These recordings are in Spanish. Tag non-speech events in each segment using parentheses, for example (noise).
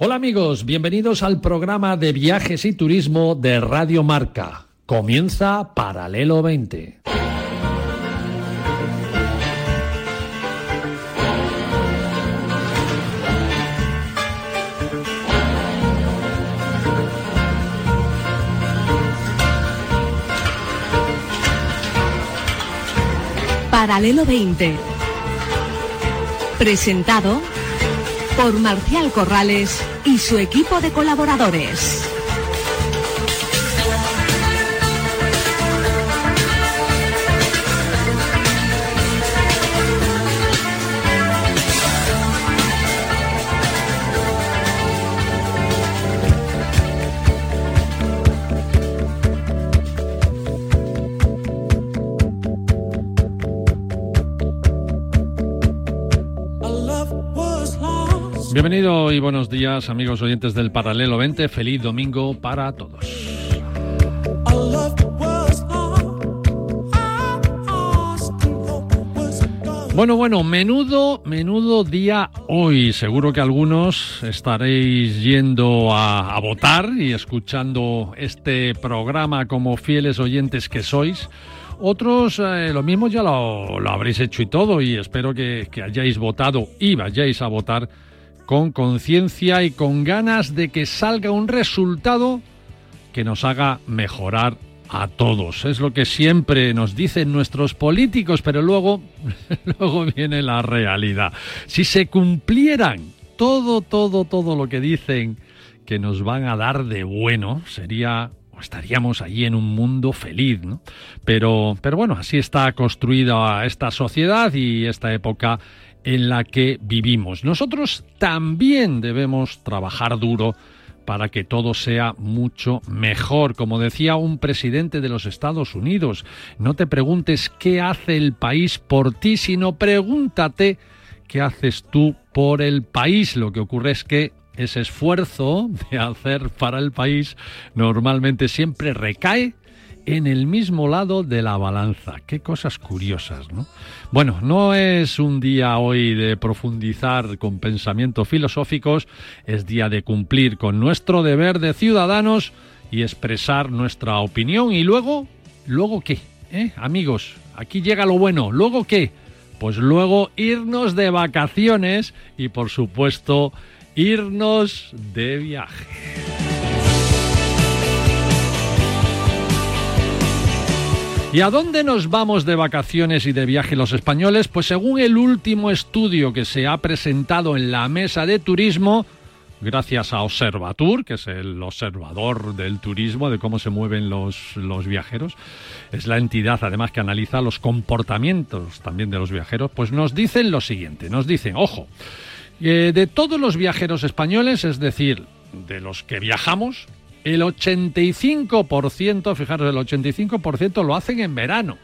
Hola amigos, bienvenidos al programa de viajes y turismo de Radio Marca. Comienza Paralelo 20. Paralelo 20. Presentado por Marcial Corrales y su equipo de colaboradores. Bienvenido y buenos días amigos oyentes del Paralelo 20. Feliz domingo para todos. Bueno, bueno, menudo, menudo día hoy. Seguro que algunos estaréis yendo a, a votar y escuchando este programa como fieles oyentes que sois. Otros, eh, lo mismo ya lo, lo, habréis hecho y todo, y espero que, que hayáis votado y vayáis a votar con conciencia y con ganas de que salga un resultado que nos haga mejorar a todos. Es lo que siempre nos dicen nuestros políticos, pero luego, (laughs) luego viene la realidad. Si se cumplieran todo, todo, todo lo que dicen que nos van a dar de bueno, sería estaríamos allí en un mundo feliz, ¿no? Pero, pero bueno, así está construida esta sociedad y esta época en la que vivimos. Nosotros también debemos trabajar duro para que todo sea mucho mejor. Como decía un presidente de los Estados Unidos, no te preguntes qué hace el país por ti, sino pregúntate qué haces tú por el país. Lo que ocurre es que ese esfuerzo de hacer para el país normalmente siempre recae en el mismo lado de la balanza. Qué cosas curiosas, ¿no? Bueno, no es un día hoy de profundizar con pensamientos filosóficos, es día de cumplir con nuestro deber de ciudadanos y expresar nuestra opinión. Y luego, ¿luego qué? ¿Eh? Amigos, aquí llega lo bueno. ¿Luego qué? Pues luego irnos de vacaciones y por supuesto irnos de viaje. ¿Y a dónde nos vamos de vacaciones y de viaje los españoles? Pues según el último estudio que se ha presentado en la mesa de turismo, gracias a Observatur, que es el observador del turismo, de cómo se mueven los, los viajeros, es la entidad además que analiza los comportamientos también de los viajeros, pues nos dicen lo siguiente, nos dicen, ojo, eh, de todos los viajeros españoles, es decir, de los que viajamos, el 85%, fijaros, el 85% lo hacen en verano.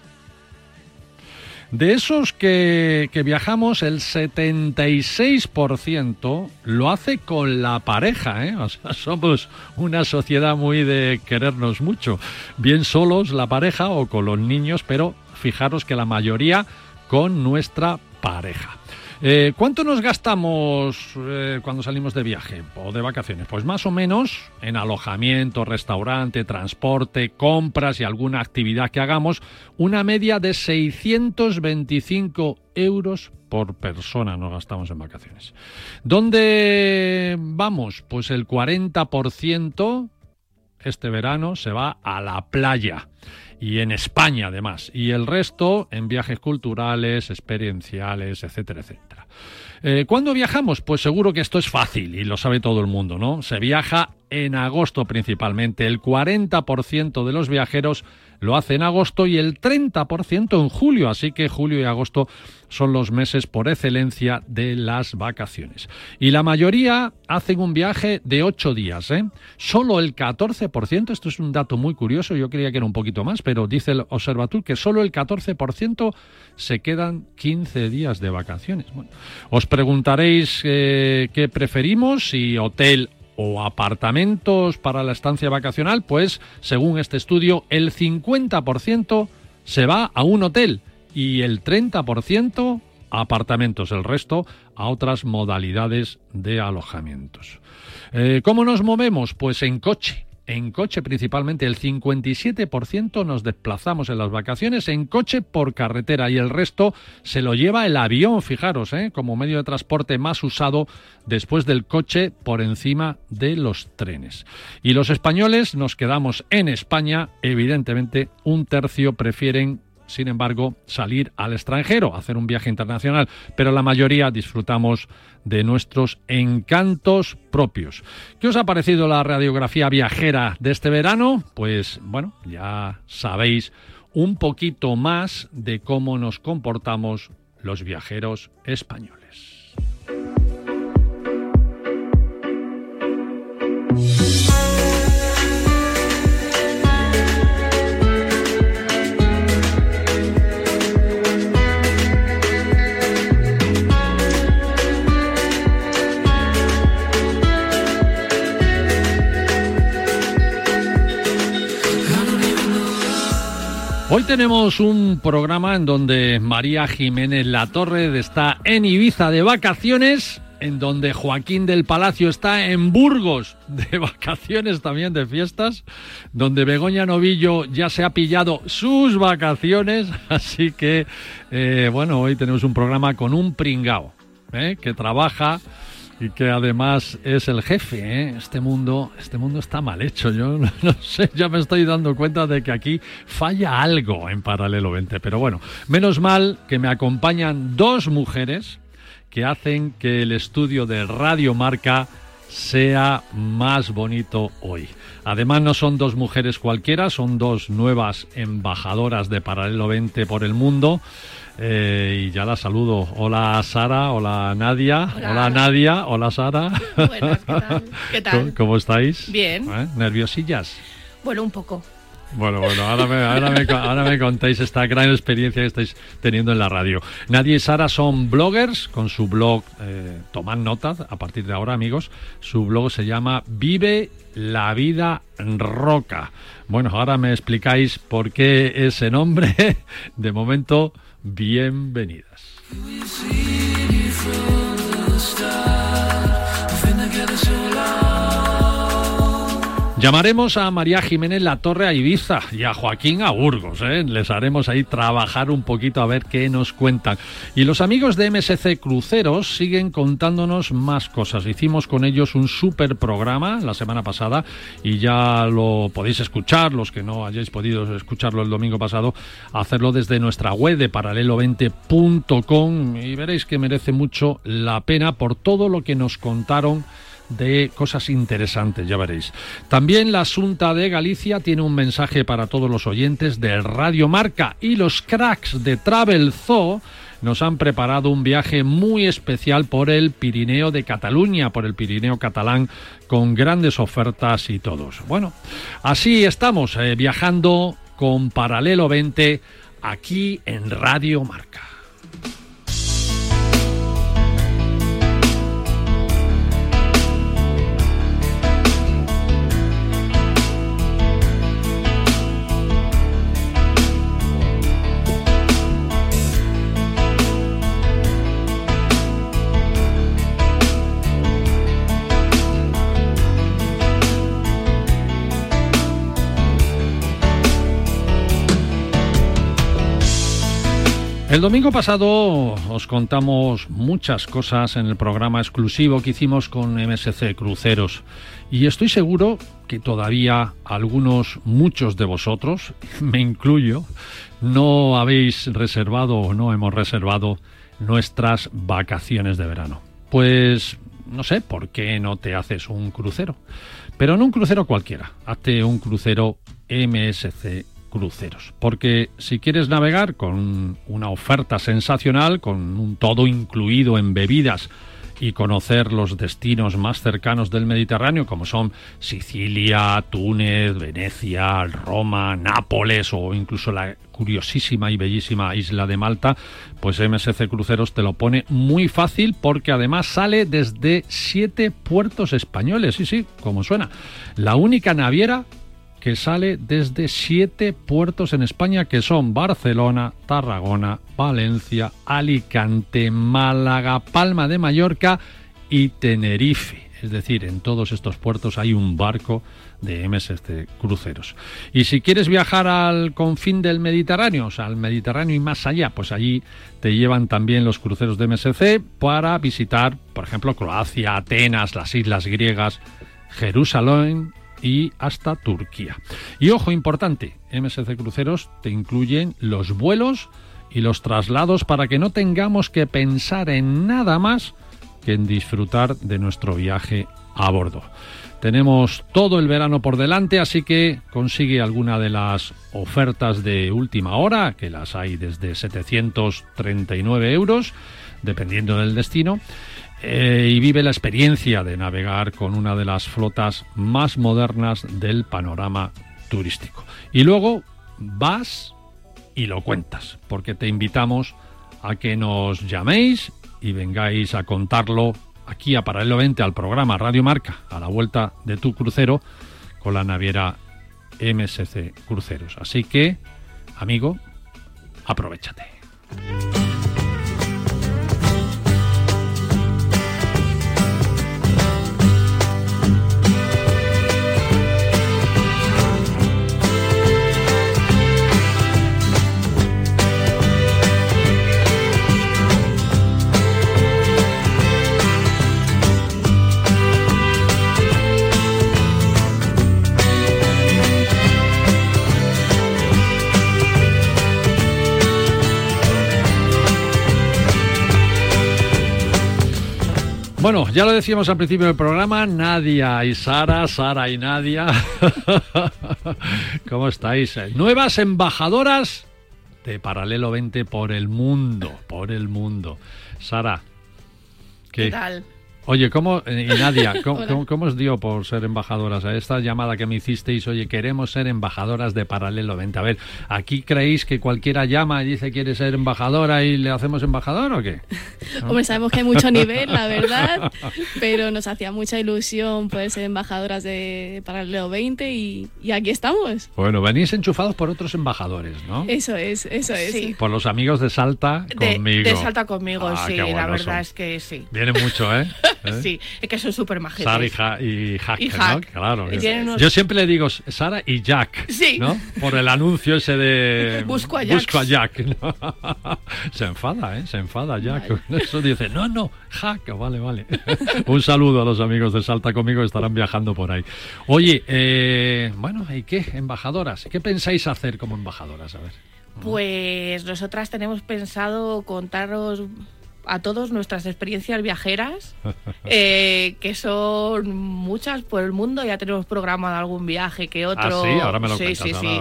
De esos que, que, viajamos, el 76% lo hace con la pareja. ¿eh? O sea, (laughs) somos una sociedad muy de querernos mucho. Bien solos la pareja o con los niños, pero fijaros que la mayoría con nuestra pareja. Eh, ¿Cuánto nos gastamos eh, cuando salimos de viaje o de vacaciones? Pues más o menos en alojamiento, restaurante, transporte, compras y alguna actividad que hagamos, una media de 625 euros por persona nos gastamos en vacaciones. ¿Dónde vamos? Pues el 40% este verano se va a la playa y en España además, y el resto en viajes culturales, experienciales, etcétera, etcétera. Eh, ¿Cuándo viajamos? Pues seguro que esto es fácil y lo sabe todo el mundo, ¿no? Se viaja en agosto principalmente. El 40% de los viajeros lo hace en agosto y el 30% en julio, así que julio y agosto son los meses por excelencia de las vacaciones. Y la mayoría hacen un viaje de ocho días, ¿eh? Solo el 14%, esto es un dato muy curioso, yo creía que era un poquito más, pero dice el Observatur que solo el 14% se quedan 15 días de vacaciones. Os preguntaréis eh, qué preferimos, si hotel o apartamentos para la estancia vacacional, pues según este estudio el 50% se va a un hotel y el 30% apartamentos, el resto a otras modalidades de alojamientos. Eh, ¿Cómo nos movemos? Pues en coche en coche principalmente. El 57% nos desplazamos en las vacaciones en coche por carretera y el resto se lo lleva el avión, fijaros, ¿eh? como medio de transporte más usado después del coche por encima de los trenes. Y los españoles nos quedamos en España, evidentemente un tercio prefieren sin embargo, salir al extranjero, hacer un viaje internacional, pero la mayoría disfrutamos de nuestros encantos propios. ¿Qué os ha parecido la radiografía viajera de este verano? Pues bueno, ya sabéis un poquito más de cómo nos comportamos los viajeros españoles. Hoy tenemos un programa en donde María Jiménez La Torre está en Ibiza de vacaciones, en donde Joaquín del Palacio está en Burgos de (laughs) vacaciones también de fiestas, donde Begoña Novillo ya se ha pillado sus vacaciones, (laughs) así que eh, bueno, hoy tenemos un programa con un pringao ¿eh? que trabaja y que además es el jefe. ¿eh? Este mundo, este mundo está mal hecho. Yo (laughs) no, sé, ya me estoy dando cuenta de que aquí falla algo en Paralelo 20. Pero bueno, menos mal que me acompañan dos mujeres que hacen que el estudio de Radio Marca sea más bonito hoy. Además no son dos mujeres cualquiera, son dos nuevas embajadoras de Paralelo 20 por el mundo. Eh, y ya la saludo. Hola Sara, hola Nadia, hola, Nadia, hola Sara. (laughs) Buenas, ¿qué tal? ¿Qué (laughs) tal? ¿Cómo, estáis? Bien. ¿Eh? ¿Nerviosillas? Bueno, un poco. Bueno, bueno, ahora me, ahora, me, contáis esta gran experiencia que estáis teniendo en la radio. Nadia y Sara son bloggers con su blog, eh, tomad nota a partir de ahora, amigos. Su blog se llama Vive la vida roca. Bueno, ahora me explicáis por qué ese nombre. (laughs) De momento, bienvenidas. Llamaremos a María Jiménez La Torre a Ibiza y a Joaquín a Burgos. ¿eh? Les haremos ahí trabajar un poquito a ver qué nos cuentan. Y los amigos de MSC Cruceros siguen contándonos más cosas. Hicimos con ellos un super programa la semana pasada y ya lo podéis escuchar, los que no hayáis podido escucharlo el domingo pasado, hacerlo desde nuestra web de paralelo20.com y veréis que merece mucho la pena por todo lo que nos contaron de cosas interesantes, ya veréis. También la Asunta de Galicia tiene un mensaje para todos los oyentes de Radio Marca y los cracks de Travel Zoo nos han preparado un viaje muy especial por el Pirineo de Cataluña, por el Pirineo catalán, con grandes ofertas y todos. Bueno, así estamos eh, viajando con Paralelo 20 aquí en Radio Marca. El domingo pasado os contamos muchas cosas en el programa exclusivo que hicimos con MSC Cruceros. Y estoy seguro que todavía algunos, muchos de vosotros, (laughs) me incluyo, no habéis reservado o no hemos reservado nuestras vacaciones de verano. Pues no sé por qué no te haces un crucero, pero no un crucero cualquiera, hazte un crucero MSC cruceros. Porque si quieres navegar con una oferta sensacional, con un todo incluido en bebidas y conocer los destinos más cercanos del Mediterráneo, como son Sicilia, Túnez, Venecia, Roma, Nápoles o incluso la curiosísima y bellísima isla de Malta, pues MSC Cruceros te lo pone muy fácil porque además sale desde siete puertos españoles, sí, sí, como suena. La única naviera que sale desde siete puertos en España que son Barcelona, Tarragona, Valencia, Alicante, Málaga, Palma de Mallorca y Tenerife. Es decir, en todos estos puertos hay un barco de MSC Cruceros. Y si quieres viajar al confín del Mediterráneo, o sea, al Mediterráneo y más allá, pues allí te llevan también los cruceros de MSC para visitar, por ejemplo, Croacia, Atenas, las islas griegas, Jerusalén y hasta Turquía. Y ojo importante, MSC Cruceros te incluyen los vuelos y los traslados para que no tengamos que pensar en nada más que en disfrutar de nuestro viaje a bordo. Tenemos todo el verano por delante, así que consigue alguna de las ofertas de última hora, que las hay desde 739 euros, dependiendo del destino, eh, y vive la experiencia de navegar con una de las flotas más modernas del panorama turístico. Y luego vas y lo cuentas, porque te invitamos a que nos llaméis y vengáis a contarlo aquí a Paralelo 20 al programa Radio Marca, a la vuelta de tu crucero con la naviera MSC Cruceros. Así que, amigo, aprovechate. Bueno, ya lo decíamos al principio del programa, Nadia y Sara, Sara y Nadia. (laughs) ¿Cómo estáis? Nuevas embajadoras de Paralelo 20 por el mundo, por el mundo. Sara, ¿qué, ¿Qué tal? Oye, ¿cómo, eh, y Nadia, (laughs) ¿cómo, os dio por ser embajadoras? A esta llamada que me hicisteis, oye, queremos ser embajadoras de Paralelo 20. A ver, ¿aquí creéis que cualquiera llama y dice quiere ser embajadora y le hacemos embajador o qué? (laughs) Hombre, sabemos que hay mucho nivel, la verdad, pero nos hacía mucha ilusión poder ser embajadoras de Paralelo 20 y, aquí estamos. Bueno, venís enchufados por otros embajadores, ¿no? Eso es, eso es. Por los amigos de Salta conmigo. De, Salta conmigo, ah, sí, la verdad es que sí. Viene mucho, ¿eh? (laughs) ¿Eh? Sí, es que son súper majetes. Sara y, Jack, ¿no? Claro. Yo siempre le digo Sara y Jack, sí. ¿no? Por el anuncio ese de... (laughs) Busco a Jack. Busco a Jack. (laughs) Se enfada, ¿eh? Se enfada Jack. Eso dice, no, no, Jack. Vale, vale. (laughs) Un saludo a los amigos de Salta conmigo que estarán viajando por ahí. Oye, eh, bueno, ¿y qué? Embajadoras. ¿Qué pensáis hacer como embajadoras? A ver. Pues nosotras tenemos pensado contaros a todos nuestras experiencias viajeras, (laughs) eh, que son muchas por el mundo. Ya tenemos programado algún viaje que otro. Ah, sí, ahora me lo sí, sí, sí.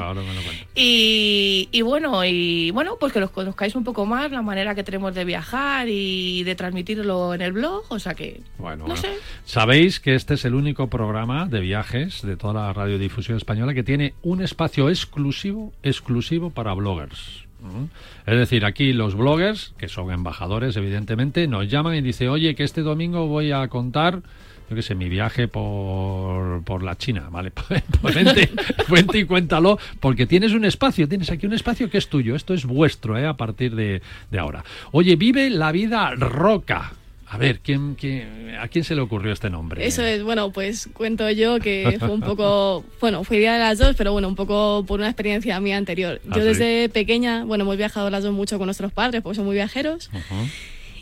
y, y, bueno, y bueno, pues que los conozcáis un poco más, la manera que tenemos de viajar y de transmitirlo en el blog. O sea que, bueno, no sé. Sabéis que este es el único programa de viajes de toda la radiodifusión española que tiene un espacio exclusivo, exclusivo para bloggers. Es decir, aquí los bloggers, que son embajadores, evidentemente, nos llaman y dicen, oye, que este domingo voy a contar yo qué sé, mi viaje por, por la China, ¿vale? (laughs) Pues, (laughs) vente, y cuéntalo, porque tienes un espacio, tienes aquí un espacio que es tuyo, esto es vuestro, ¿eh? A partir de, de ahora. Oye, vive la vida roca. A ver, ¿quién, a quién se le ocurrió este nombre? Eso es, bueno, pues cuento yo que fue un poco, (laughs) bueno, fue idea de las dos, pero bueno, un poco por una experiencia mía anterior. Ah, yo desde pequeña, bueno, hemos viajado las dos mucho con nuestros padres, porque son muy viajeros.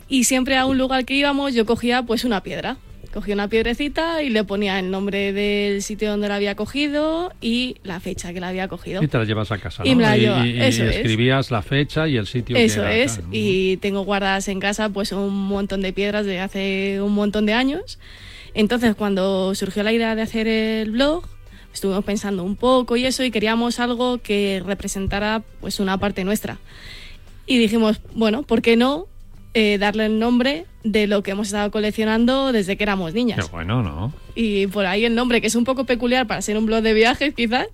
Y siempre a un lugar que íbamos yo cogía pues una piedra cogía una piedrecita y le ponía el nombre del sitio donde la había cogido y la fecha que la había cogido. Y te la llevas a casa, Y, me y, escribías la fecha y el sitio. Eso es. Y tengo guardadas en casa pues un montón de piedras de hace un montón de años. Entonces cuando surgió la idea de hacer el blog, estuvimos pensando un poco y eso y queríamos algo que representara pues una parte nuestra. Y dijimos, bueno, ¿por qué no eh, darle el nombre de lo que hemos estado coleccionando desde que éramos niñas. Qué bueno, ¿no? Y por ahí el nombre, que es un poco peculiar para ser un blog de viajes, quizás,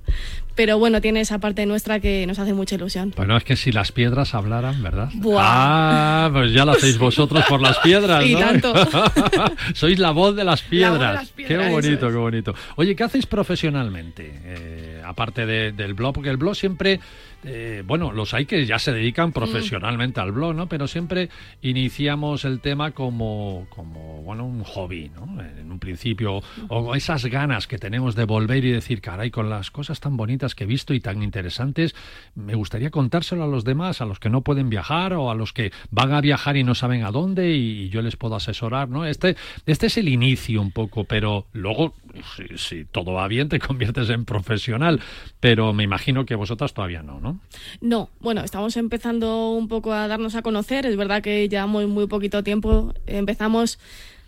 pero bueno, tiene esa parte nuestra que nos hace mucha ilusión. Bueno, es que si las piedras hablaran, ¿verdad? Buah. Ah, pues ya lo hacéis (laughs) vosotros por las piedras, Y ¿no? tanto. (laughs) Sois la voz de las piedras. La voz de las piedras, Qué bonito, es. qué bonito. Oye, ¿qué hacéis profesionalmente? Eh, aparte de- del blog, porque el blog siempre, eh, bueno, los hay que ya se dedican profesionalmente al blog, ¿no? Pero siempre iniciamos el tema como, como bueno, un hobby, ¿no? En un principio, o esas ganas que tenemos de volver y decir, caray, con las cosas tan bonitas que he visto y tan interesantes, me gustaría contárselo a los demás, a los que no pueden viajar o a los que van a viajar y no saben a dónde y, yo les puedo asesorar, ¿no? Este, este es el inicio un poco, pero luego, si, todo va bien, te (laughs) conviertes en profesional, pero me imagino que vosotras todavía no, ¿no? No, bueno, estamos empezando un poco a darnos a conocer. Es verdad que llevamos muy poquito tiempo. Empezamos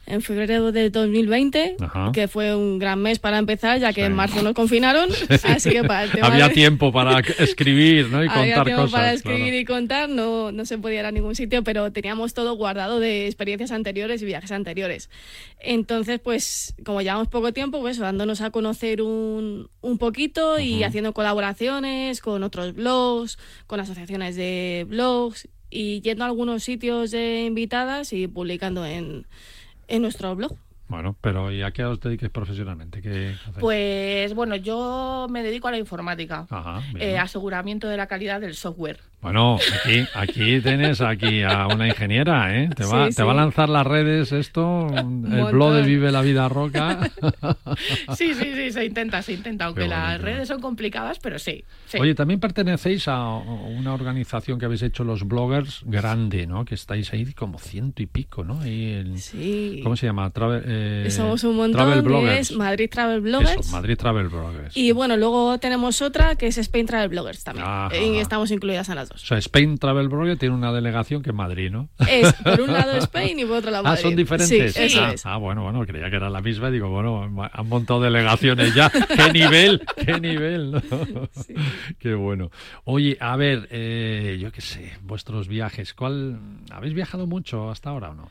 en febrero de 2020, Ajá. que fue un gran mes para empezar, ya que Sí. en marzo nos confinaron. (laughs) Así que para el tema Había de- tiempo para escribir, ¿no? Y (laughs) había contar tiempo cosas. para escribir claro. y contar, no, no se podía ir a ningún sitio, pero teníamos todo guardado de experiencias anteriores y viajes anteriores. Entonces, pues, como llevamos poco tiempo, pues dándonos a conocer un, un poquito y haciendo colaboraciones con otros blogs, con asociaciones de blogs y yendo a algunos sitios de invitadas y publicando en, en nuestro blog. Bueno, pero ¿y a qué os dediquéis profesionalmente? ¿Qué? Pues bueno, yo me dedico a la informática. Ajá. Eh, aseguramiento de la calidad del software. Bueno, aquí, aquí tienes aquí a una ingeniera, ¿eh? Te va, Sí, te va a sí. lanzar las redes esto, el blog de Vive la Vida Roca. (laughs) Sí, sí, sí, se intenta, se intenta, aunque Qué las redes son complicadas, pero sí. sí. Oye, también pertenecéis a una organización que habéis hecho los bloggers grande, ¿no? Que estáis ahí como ciento y pico, ¿no? Ahí Sí. ¿Cómo se llama? Travel, eh, Somos un montón, Travel y Bloggers. es Madrid Travel Bloggers. Eso, Madrid Travel Bloggers. Y bueno, luego tenemos otra que es Spain Travel Bloggers también. Ajá. Y estamos incluidas en las dos. O sea, Spain Travel Blogger tiene una delegación que es Madrid, ¿no? Es (laughs) por un lado Spain y por otro lado Ah, Madrid. son diferentes. Sí, eso ah, es. ah, bueno, bueno, creía que era la misma. Digo, bueno, han montado delegaciones ya. (laughs) ¡Qué nivel! ¡Qué nivel! ¿no? (laughs) Qué bueno. Oye, a ver, eh, yo qué sé, vuestros viajes. ¿Cuál habéis viajado mucho hasta ahora o no?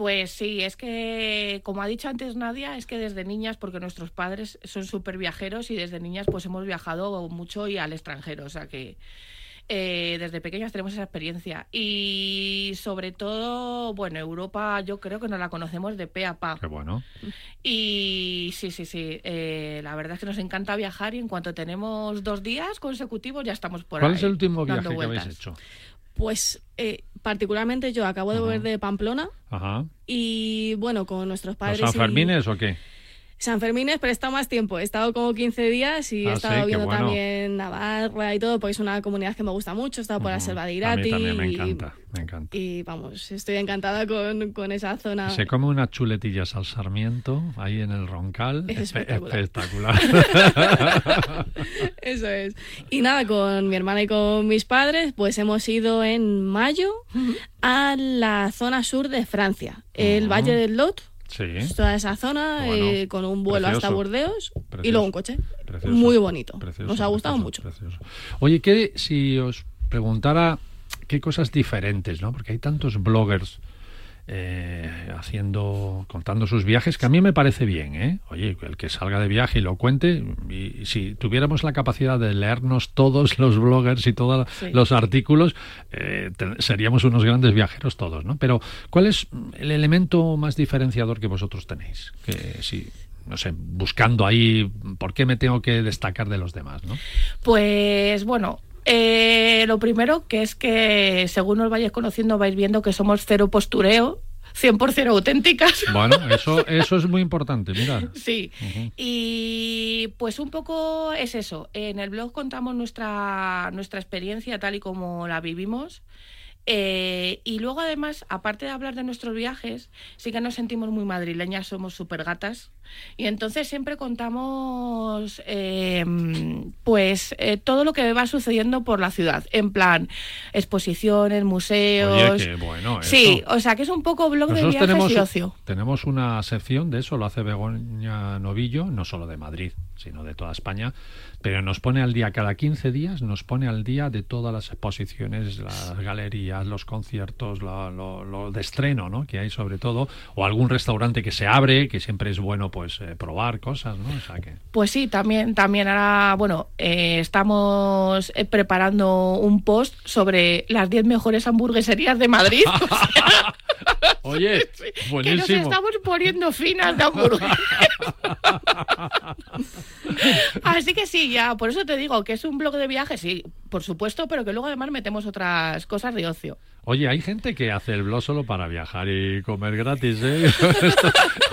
Pues sí, es que, como ha dicho antes Nadia, es que desde niñas, porque nuestros padres son súper viajeros y desde niñas pues hemos viajado mucho y al extranjero, o sea que eh, desde pequeñas tenemos esa experiencia. Y sobre todo, bueno, Europa yo creo que no la conocemos de pe a pa. Qué bueno. Y sí, sí, sí, eh, la verdad es que nos encanta viajar y en cuanto tenemos dos días consecutivos ya estamos por ¿Cuál ahí. es el último viaje que habéis hecho? Pues eh, particularmente yo acabo de volver de Pamplona Ajá. y bueno, con nuestros ¿Los padres. y- o qué? San Fermines, pero he estado más tiempo. He estado como 15 días y Ah, he sí, estado viendo bueno. también Navarra y todo, porque es una comunidad que me gusta mucho. He estado por la selva de A Irati. mí también me y- encanta, me encanta. Y vamos, estoy encantada con, con esa zona. Se come unas chuletillas al sarmiento ahí en el Roncal. Es Espe- espectacular. espectacular. (laughs) Eso es. Y nada, con mi hermana y con mis padres, pues hemos ido en mayo a la zona sur de Francia, el. Valle del Lot. Sí. Toda esa zona Bueno, eh, con un vuelo hasta precioso, Burdeos y luego un coche. Precioso. Muy bonito. Precioso, Nos ha gustado mucho. Oye, ¿qué si os preguntara qué cosas diferentes, ¿no? Porque hay tantos bloggers eh, haciendo, contando sus viajes, que a mí me parece bien, ¿eh? Oye, el que salga de viaje y lo cuente, y, y si tuviéramos la capacidad de leernos todos los bloggers y todos Sí. los artículos, eh, te- seríamos unos grandes viajeros todos, ¿no? Pero, ¿cuál es el elemento más diferenciador que vosotros tenéis? Que si no sé, buscando ahí por qué me tengo que destacar de los demás, ¿no? Pues bueno, eh, lo primero que es que según os vayáis conociendo vais viendo que somos cero postureo, 100% auténticas. (laughs) Bueno, eso, eso es muy importante, mira. Sí, y pues un poco es eso. En el blog contamos nuestra, nuestra experiencia tal y como la vivimos. Eh, y luego además, aparte de hablar de nuestros viajes, sí que nos sentimos muy madrileñas, somos súper gatas. Y entonces siempre contamos eh, pues eh, todo lo que va sucediendo por la ciudad. En plan, exposiciones, museos. Oye, qué bueno. Sí, o sea que es un poco blog de viajes tenemos, y ocio. tenemos una sección de eso, lo hace Begoña Novillo, no solo de Madrid, sino de toda España, pero nos pone al día cada 15 días, nos pone al día de todas las exposiciones, las galerías, los conciertos, lo, de estreno, ¿no? Que hay sobre todo, o algún restaurante que se abre, que siempre es bueno, pues eh, probar cosas, ¿no? Pues sí, también, también ahora, bueno, eh, estamos eh, preparando un post sobre las 10 mejores hamburgueserías de Madrid. (laughs) Oye, (laughs) buenísimo. Que nos estamos poniendo finas de hamburguesas. (laughs) Así que sí, ya, por eso te digo que es un blog de viajes, sí, por supuesto, pero que luego además metemos otras cosas de ocio. Oye, hay gente que hace el blog solo para viajar y comer gratis, ¿eh?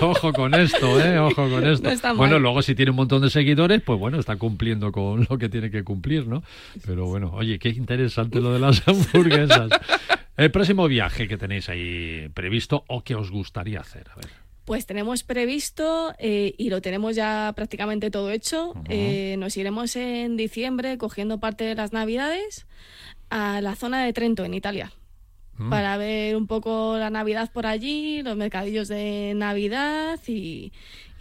ojo con esto, ¿eh? (laughs) Ojo con esto. bueno, luego si tiene un montón de seguidores, pues bueno, está cumpliendo con (laughs) lo que tiene que cumplir, ¿no? Pero bueno, oye, qué interesante lo de las (laughs) hamburguesas. El próximo viaje que tenéis ahí previsto o que os gustaría hacer, a ver. Pues tenemos previsto eh, y lo tenemos ya prácticamente todo hecho. Eh, nos iremos en diciembre cogiendo parte de las Navidades a la zona de Trento, en Italia, mm. para ver un poco la Navidad por allí, los mercadillos de Navidad y,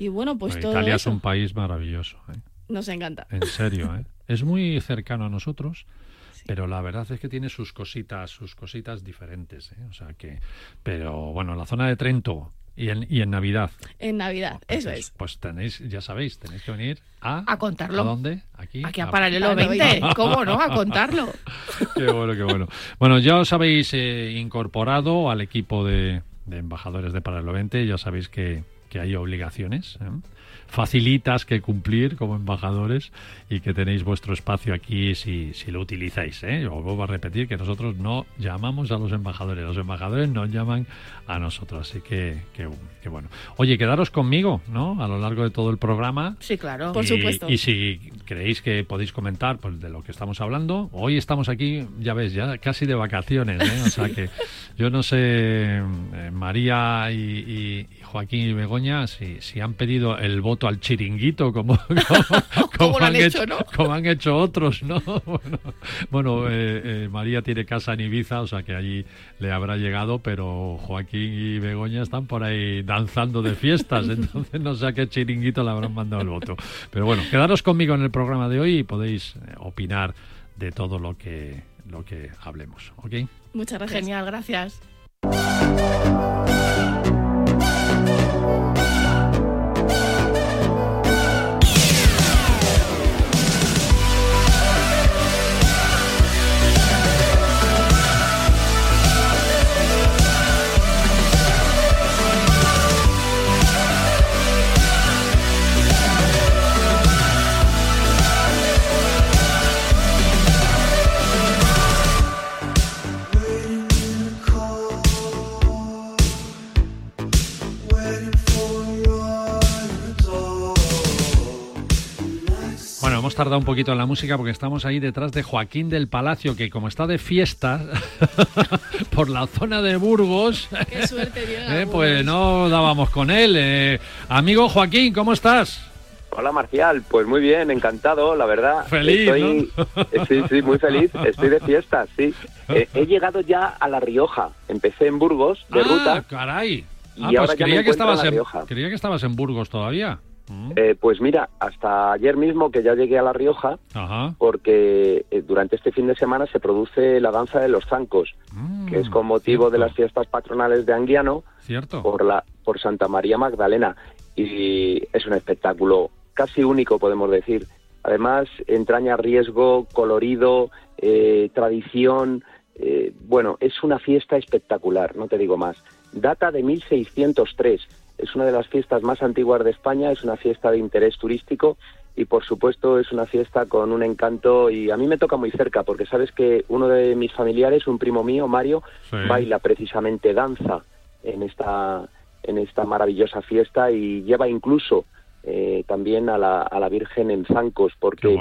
bueno, pues todo. Italia es un país maravilloso. ¿eh? Nos encanta. En serio, ¿eh? (laughs) es muy cercano a nosotros. Pero la verdad es que tiene sus cositas, sus cositas diferentes, O sea que, pero bueno, la zona de Trento, y en, y en Navidad. En Navidad, pues eso es. Pues tenéis, ya sabéis, tenéis que venir a... A contarlo. ¿A dónde? Aquí. Aquí a, Paralelo 20. (laughs) ¿Cómo no? A contarlo. (laughs) qué bueno, qué bueno. Bueno, ya os habéis eh, incorporado al equipo de, de, embajadores de Paralelo 20. Ya sabéis que, que hay obligaciones. ¿eh? Facilitas que cumplir como embajadores y que tenéis vuestro espacio aquí si, si lo utilizáis. ¿eh? Os vuelvo a repetir que nosotros no llamamos a los embajadores, los embajadores nos llaman a nosotros. Así que, que, bueno. Oye, quedaros conmigo, ¿no? A lo largo de todo el programa. Sí, claro. Por supuesto. Y si creéis que podéis comentar pues, de lo que estamos hablando, hoy estamos aquí, ya ves, ya casi de vacaciones. ¿eh? O sea que yo no sé, eh, María y, Joaquín y Begoña, si, si han pedido el voto al chiringuito como, (laughs) como, han, hecho, como han hecho otros, ¿no? (laughs) Bueno, eh, eh, María tiene casa en Ibiza, o sea que allí le habrá llegado, pero Joaquín y Begoña están por ahí danzando de fiestas, (laughs) entonces no sé a qué chiringuito le habrán mandado el voto. Pero bueno, quedaros conmigo en el programa de hoy y podéis eh, opinar de todo lo que, lo que hablemos, ¿ok? Muchas gracias. Genial, gracias. Tardado un poquito en la música porque estamos ahí detrás de Joaquín del Palacio, que como está de fiesta (laughs) por la zona de Burgos, Qué suerte (laughs) eh, pues no dábamos con él. Eh, amigo Joaquín, ¿cómo estás? Hola Marcial, pues muy bien, encantado, la verdad. Feliz, Estoy, Sí, sí, muy feliz. Estoy de fiesta, sí. Eh, he llegado ya a La Rioja. Empecé en Burgos de ah, ruta. caray. Ah, pues creía que estabas en, creía que estabas en Burgos todavía. Mm. Eh, pues mira, hasta ayer mismo que ya llegué a La Rioja, porque eh, durante este fin de semana se produce la danza de los zancos, mm, que es con motivo de las fiestas patronales de Anguiano por la por Santa María Magdalena y es un espectáculo casi único podemos decir. Además entraña riesgo, colorido, eh, tradición. bueno, es una fiesta espectacular, no te digo más. Data de 1603 es una de las fiestas más antiguas de España, es una fiesta de interés turístico y por supuesto es una fiesta con un encanto y a mí me toca muy cerca porque sabes que uno de mis familiares, un primo mío, Mario, baila precisamente danza en esta en esta maravillosa fiesta y lleva incluso eh, también a la, a la Virgen en zancos porque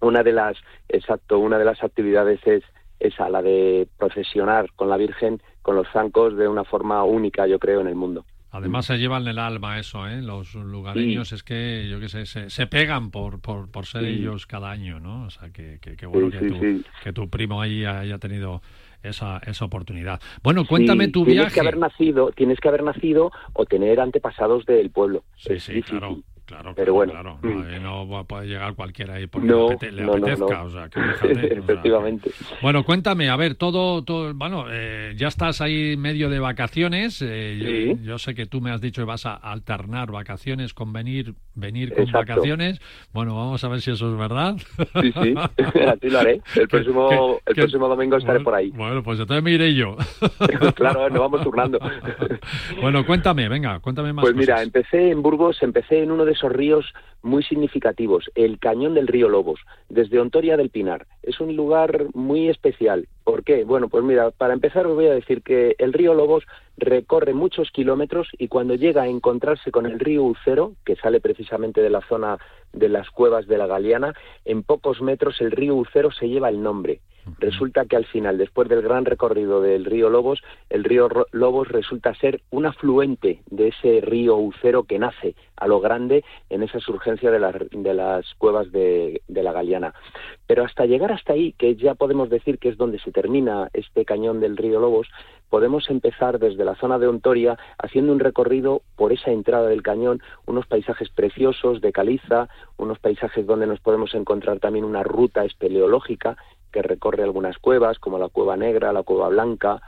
una de las exacto una de las actividades es esa la de procesionar con la Virgen con los zancos de una forma única yo creo en el mundo. Además se llevan el alma eso, ¿eh? Los lugareños es que, yo qué sé, se, pegan por, por, por ser ellos cada año, ¿no? O sea, que, que, bueno que, tu, que tu primo ahí haya tenido esa, esa oportunidad. Bueno, cuéntame tu tienes viaje. Que haber nacido, tienes que haber nacido o tener antepasados del pueblo. Sí, sí, claro. Claro, pero bueno. Claro. (clears throat) No, mm. puede llegar cualquiera ahí porque le, apetezca, o sea, que Efectivamente. Bueno, cuéntame, a ver, todo, todo bueno, eh, ya estás ahí medio de vacaciones. Eh, yo, sé que tú me has dicho que vas a alternar vacaciones con venir, venir con vacaciones. Bueno, vamos a ver si eso es verdad. Sí, sí, (laughs) así lo haré. El (laughs) próximo, el próximo domingo estaré por ahí. Bueno, pues entonces me iré yo. (laughs) claro, nos vamos turnando. bueno, cuéntame, venga, cuéntame más. Pues mira, empecé en Burgos, empecé en uno de esos ríos muy significativos, el cañón del río Lobos, desde Ontoria del Pinar. Es un lugar muy especial. ¿Por qué? Bueno, pues mira, para empezar os voy a decir que el río Lobos recorre muchos kilómetros y cuando llega a encontrarse con el río Ucero, que sale precisamente de la zona de las cuevas de la Galeana, en pocos metros el río Ucero se lleva el nombre. Resulta que al final, después del gran recorrido del río Lobos, el río Lobos resulta ser un afluente de ese río Ucero que nace a lo grande en esa surgencia de las, de las cuevas de, de, la Galeana. Pero hasta llegar hasta ahí, que ya podemos decir que es donde se termina este cañón del río Lobos, podemos empezar desde la zona de Ontoria haciendo un recorrido por esa entrada del cañón, unos paisajes preciosos de caliza, unos paisajes donde nos podemos encontrar también una ruta espeleológica que recorre algunas cuevas, como la Cueva Negra, la Cueva Blanca,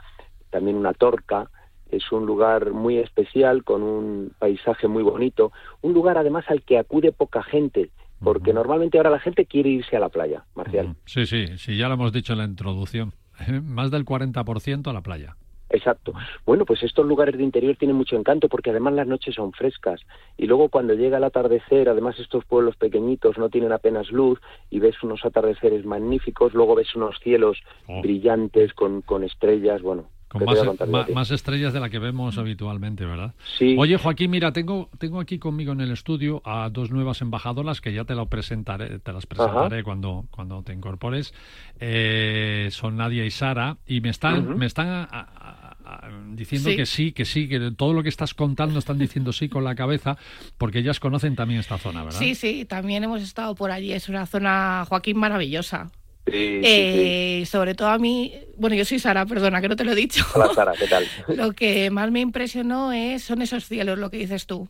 también una torca. Es un lugar muy especial, con un paisaje muy bonito, un lugar además al que acude poca gente, porque normalmente ahora la gente quiere irse a la playa, Marcial. Sí, sí, sí, ya lo hemos dicho en la introducción. (laughs) Más del 40% a la playa. Exacto. Bueno, pues estos lugares de interior tienen mucho encanto porque además las noches son frescas y luego cuando llega el atardecer, además estos pueblos pequeñitos no tienen apenas luz y ves unos atardeceres magníficos, luego ves unos cielos oh. brillantes con, con estrellas, bueno, con más, estrellas de la que vemos habitualmente, ¿verdad? Sí. Oye, Joaquín, mira, tengo, tengo aquí conmigo en el estudio a dos nuevas embajadoras que ya te, lo presentaré, te las presentaré cuando, cuando te incorpores. Eh, son Nadia y Sara y me están, me están diciendo que sí, que sí, que todo lo que estás contando están diciendo sí con la cabeza, porque ellas conocen también esta zona, ¿verdad? Sí, sí, también hemos estado por allí. Es una zona, Joaquín, maravillosa. Eh, sobre todo a mí, bueno, yo soy Sara, perdona que no te lo he dicho. Hola Sara, ¿qué tal? (laughs) lo que más me impresionó es, son esos cielos, lo que dices tú.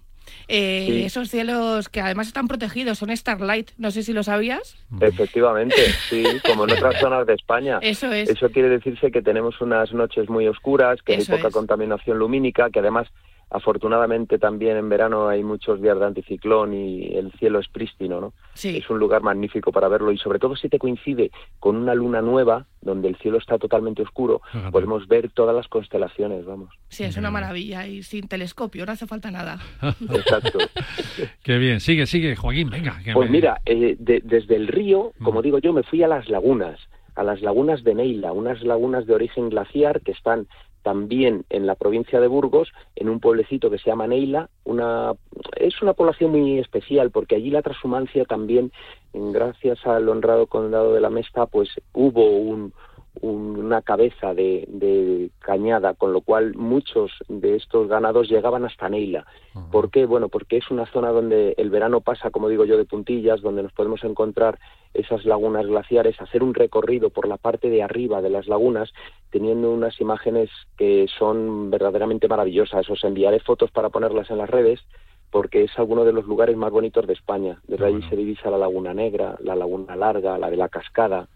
Eh, esos cielos que además están protegidos, son Starlight, no sé si lo sabías. Efectivamente, sí, como en otras (laughs) zonas de España. Eso es. Eso quiere decirse que tenemos unas noches muy oscuras, que hay poca contaminación lumínica, que además Afortunadamente también en verano hay muchos días de anticiclón y el cielo es prístino, ¿no? Sí. Es un lugar magnífico para verlo y sobre todo si te coincide con una luna nueva donde el cielo está totalmente oscuro, podemos ver todas las constelaciones, vamos. Sí, es una maravilla y sin telescopio no hace falta nada. (laughs) Exacto. (laughs) Qué bien, sigue, sigue, Joaquín, venga. pues mira, eh, desde el río, como mm. digo yo, me fui a las lagunas a las lagunas de Neila, unas lagunas de origen glaciar que están también en la provincia de Burgos, en un pueblecito que se llama Neila. Una, es una población muy especial porque allí la transhumancia también, gracias al honrado condado de la Mesta, pues hubo un, una cabeza de, cañada, con lo cual muchos de estos ganados llegaban hasta Neila. ¿Por qué? Bueno, porque es una zona donde el verano pasa, como digo yo, de puntillas, donde nos podemos encontrar esas lagunas glaciares, hacer un recorrido por la parte de arriba de las lagunas, teniendo unas imágenes que son verdaderamente maravillosas. Os enviaré fotos para ponerlas en las redes porque es alguno de los lugares más bonitos de España. Desde allí se divisa la Laguna Negra, la Laguna Larga, la de la Cascada.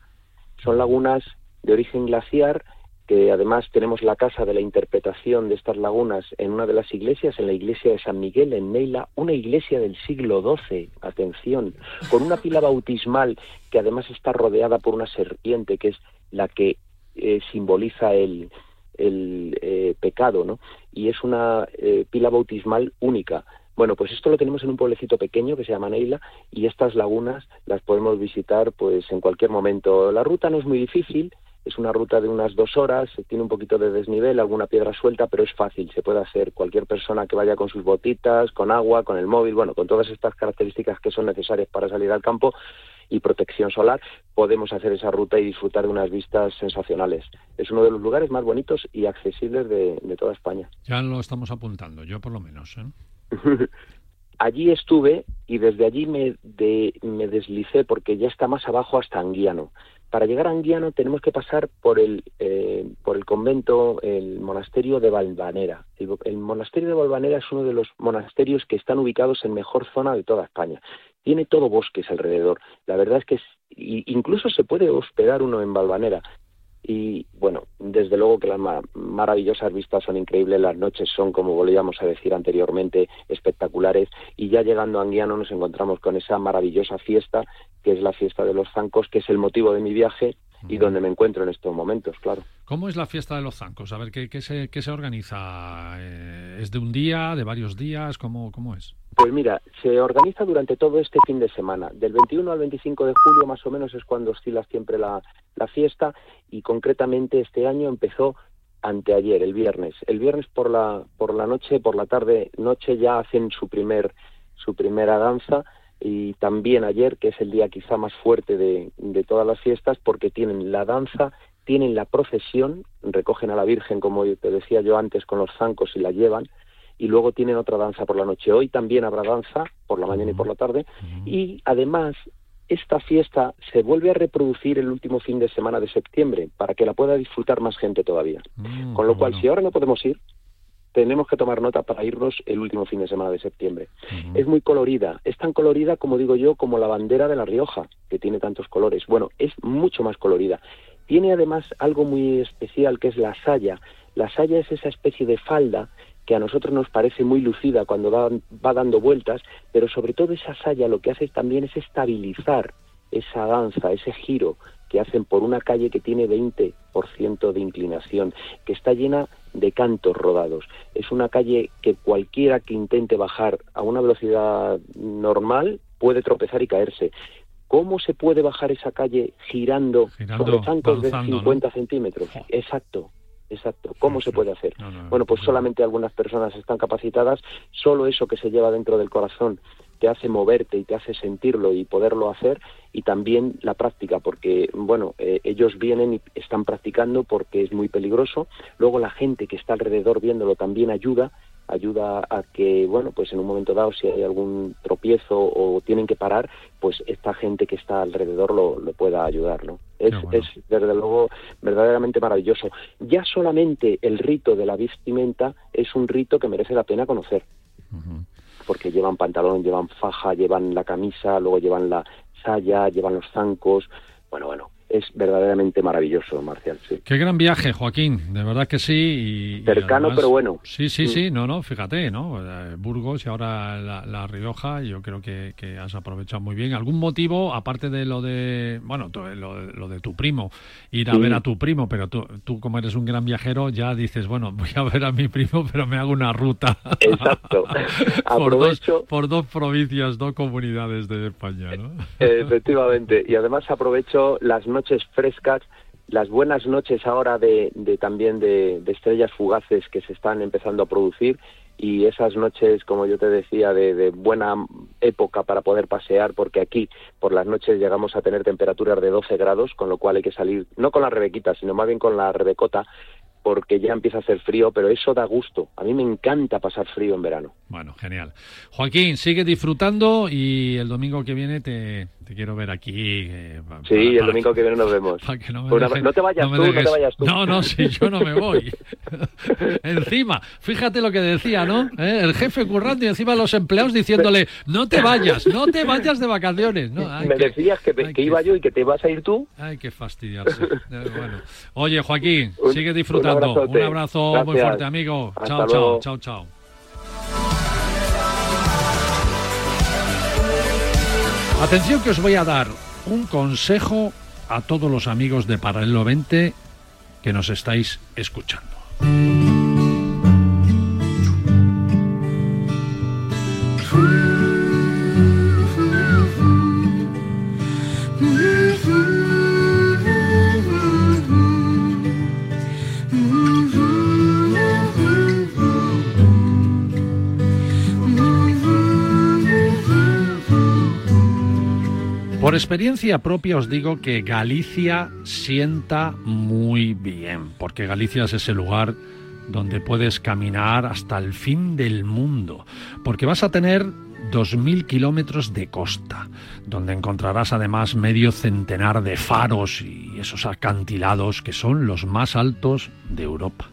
Son lagunas de origen glaciar, que además tenemos la casa de la interpretación de estas lagunas en una de las iglesias, en la iglesia de San Miguel, en Neila, una iglesia del siglo XII, atención, con una pila bautismal que además está rodeada por una serpiente, que es la que eh, simboliza el, el eh, pecado, ¿no? Y es una eh, pila bautismal única. Bueno, pues esto lo tenemos en un pueblecito pequeño que se llama Neila y estas lagunas las podemos visitar pues en cualquier momento. La ruta no es muy difícil, es una ruta de unas dos horas, tiene un poquito de desnivel, alguna piedra suelta, pero es fácil, se puede hacer cualquier persona que vaya con sus botitas, con agua, con el móvil, bueno, con todas estas características que son necesarias para salir al campo y protección solar, podemos hacer esa ruta y disfrutar de unas vistas sensacionales. Es uno de los lugares más bonitos y accesibles de, toda España. Ya lo estamos apuntando, yo por lo menos. ¿eh? (laughs) allí estuve y desde allí me, me deslicé porque ya está más abajo hasta Anguiano para llegar a Anguiano tenemos que pasar por el, eh, por el convento, el monasterio de Valvanera. El, monasterio de Valvanera es uno de los monasterios que están ubicados en mejor zona de toda España. Tiene todo bosques alrededor. La verdad es que incluso se puede hospedar uno en Valvanera. Y bueno, desde luego que las maravillosas vistas son increíbles, las noches son, como volvíamos a decir anteriormente, espectaculares. Y ya llegando a Anguiano nos encontramos con esa maravillosa fiesta, que es la fiesta de los zancos, que es el motivo de mi viaje y donde me encuentro en estos momentos, claro. ¿Cómo es la fiesta de los zancos? A ver, ¿qué, qué, se, qué se, organiza? Eh, ¿Es de un día, de varios días? ¿Cómo, ¿Cómo es? Pues mira, se organiza durante todo este fin de semana. Del 21 al 25 de julio más o menos es cuando oscila siempre la, la fiesta y concretamente este año empezó anteayer, el viernes. El viernes por la, por la noche, por la tarde, noche ya hacen su primer su primera danza y también ayer, que es el día quizá más fuerte de, de todas las fiestas, porque tienen la danza, tienen la procesión, recogen a la Virgen, como te decía yo antes, con los zancos y la llevan, y luego tienen otra danza por la noche. Hoy también habrá danza, por la mañana y por la tarde, y además esta fiesta se vuelve a reproducir el último fin de semana de septiembre, para que la pueda disfrutar más gente todavía. Mm, con lo cual, si ahora no podemos ir, tenemos que tomar nota para irnos el último fin de semana de septiembre. Es muy colorida, es tan colorida como digo yo como la bandera de La Rioja, que tiene tantos colores. Bueno, es mucho más colorida. Tiene además algo muy especial que es la saya. La saya es esa especie de falda que a nosotros nos parece muy lucida cuando va, va dando vueltas, pero sobre todo esa saya lo que hace también es estabilizar esa danza, ese giro que hacen por una calle que tiene 20% de inclinación, que está llena de cantos rodados. Es una calle que cualquiera que intente bajar a una velocidad normal puede tropezar y caerse. ¿Cómo se puede bajar esa calle girando, sobre zancos de 50 centímetros? Exacto, exacto. ¿Cómo se puede hacer? bueno, pues solamente algunas personas están capacitadas, solo eso que se lleva dentro del corazón te hace moverte y te hace sentirlo y poderlo hacer y también la práctica porque bueno eh, ellos vienen y están practicando porque es muy peligroso. Luego la gente que está alrededor viéndolo también ayuda ayuda a que bueno pues en un momento dado si hay algún tropiezo o tienen que parar pues esta gente que está alrededor lo, lo pueda ayudar no es, es desde luego verdaderamente maravilloso. Ya solamente el rito de la vestimenta es un rito que merece la pena conocer porque llevan pantalón, llevan faja, llevan la camisa, luego llevan la saya, llevan los zancos. Bueno, bueno, es verdaderamente maravilloso, Marcial. Sí. Qué gran viaje, Joaquín, de verdad que sí. Y, Cercano, pero bueno. Sí, sí, sí, no, no, fíjate, ¿no? Eh, Burgos y ahora la, Rioja, yo creo que, has aprovechado muy bien. ¿Algún motivo, aparte de lo de, bueno, lo, de tu primo, ir a ver a tu primo, pero tú, tú como eres un gran viajero, ya dices, bueno, (laughs) voy a ver a mi primo, pero me hago una ruta. Exacto. (laughs) por, dos, por dos provincias, dos comunidades de España, ¿no? Efectivamente. Y además aprovecho las noches frescas, las buenas noches ahora de, también de, estrellas fugaces que se están empezando a producir y esas noches, como yo te decía, de, buena época para poder pasear, porque aquí por las noches llegamos a tener temperaturas de 12 grados, con lo cual hay que salir, no con la rebequita, sino más bien con la rebecota, porque ya empieza a hacer frío, pero eso da gusto. A mí me encanta pasar frío en verano. Bueno, genial. Joaquín, sigue disfrutando y el domingo que viene te, quiero ver aquí. Eh, sí, el domingo que viene nos vemos. (laughs) no, te vayas tú, no te vayas tú. No, no, sí, yo no me voy. (laughs) encima, fíjate lo que decía, ¿no? ¿Eh? El jefe currando y encima los empleados diciéndole, no te vayas, no te vayas de vacaciones. ¿no? me decías que, iba yo y que te vas a ir tú. Hay que fastidiarse. Eh, bueno. Oye, Joaquín, (laughs) sigue disfrutando. Un, abrazo muy fuerte, amigo. chao, chao, chao, chao. Atención que os voy a dar un consejo a todos los amigos de Paralelo 20 que nos estáis escuchando. Por experiencia propia os digo que Galicia sienta muy bien, porque Galicia es ese lugar donde puedes caminar hasta el fin del mundo, porque vas a tener 2.000 kilómetros de costa, donde encontrarás además medio centenar de faros y esos acantilados que son los más altos de Europa.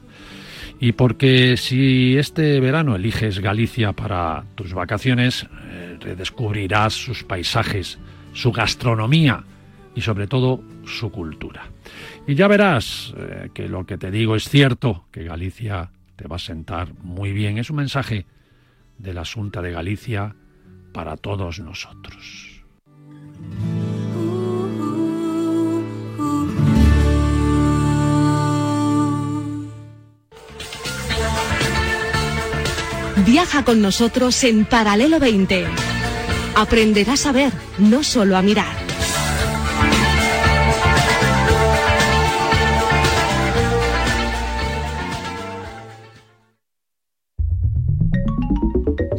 Y porque si este verano eliges Galicia para tus vacaciones, eh, redescubrirás sus paisajes, su gastronomía y sobre todo su cultura. Y ya verás eh, que lo que te digo es cierto, que Galicia te va a sentar muy bien. Es un mensaje de la Junta de Galicia para todos nosotros. Viaja con nosotros en Paralelo 20. Aprenderás a ver, no solo a mirar.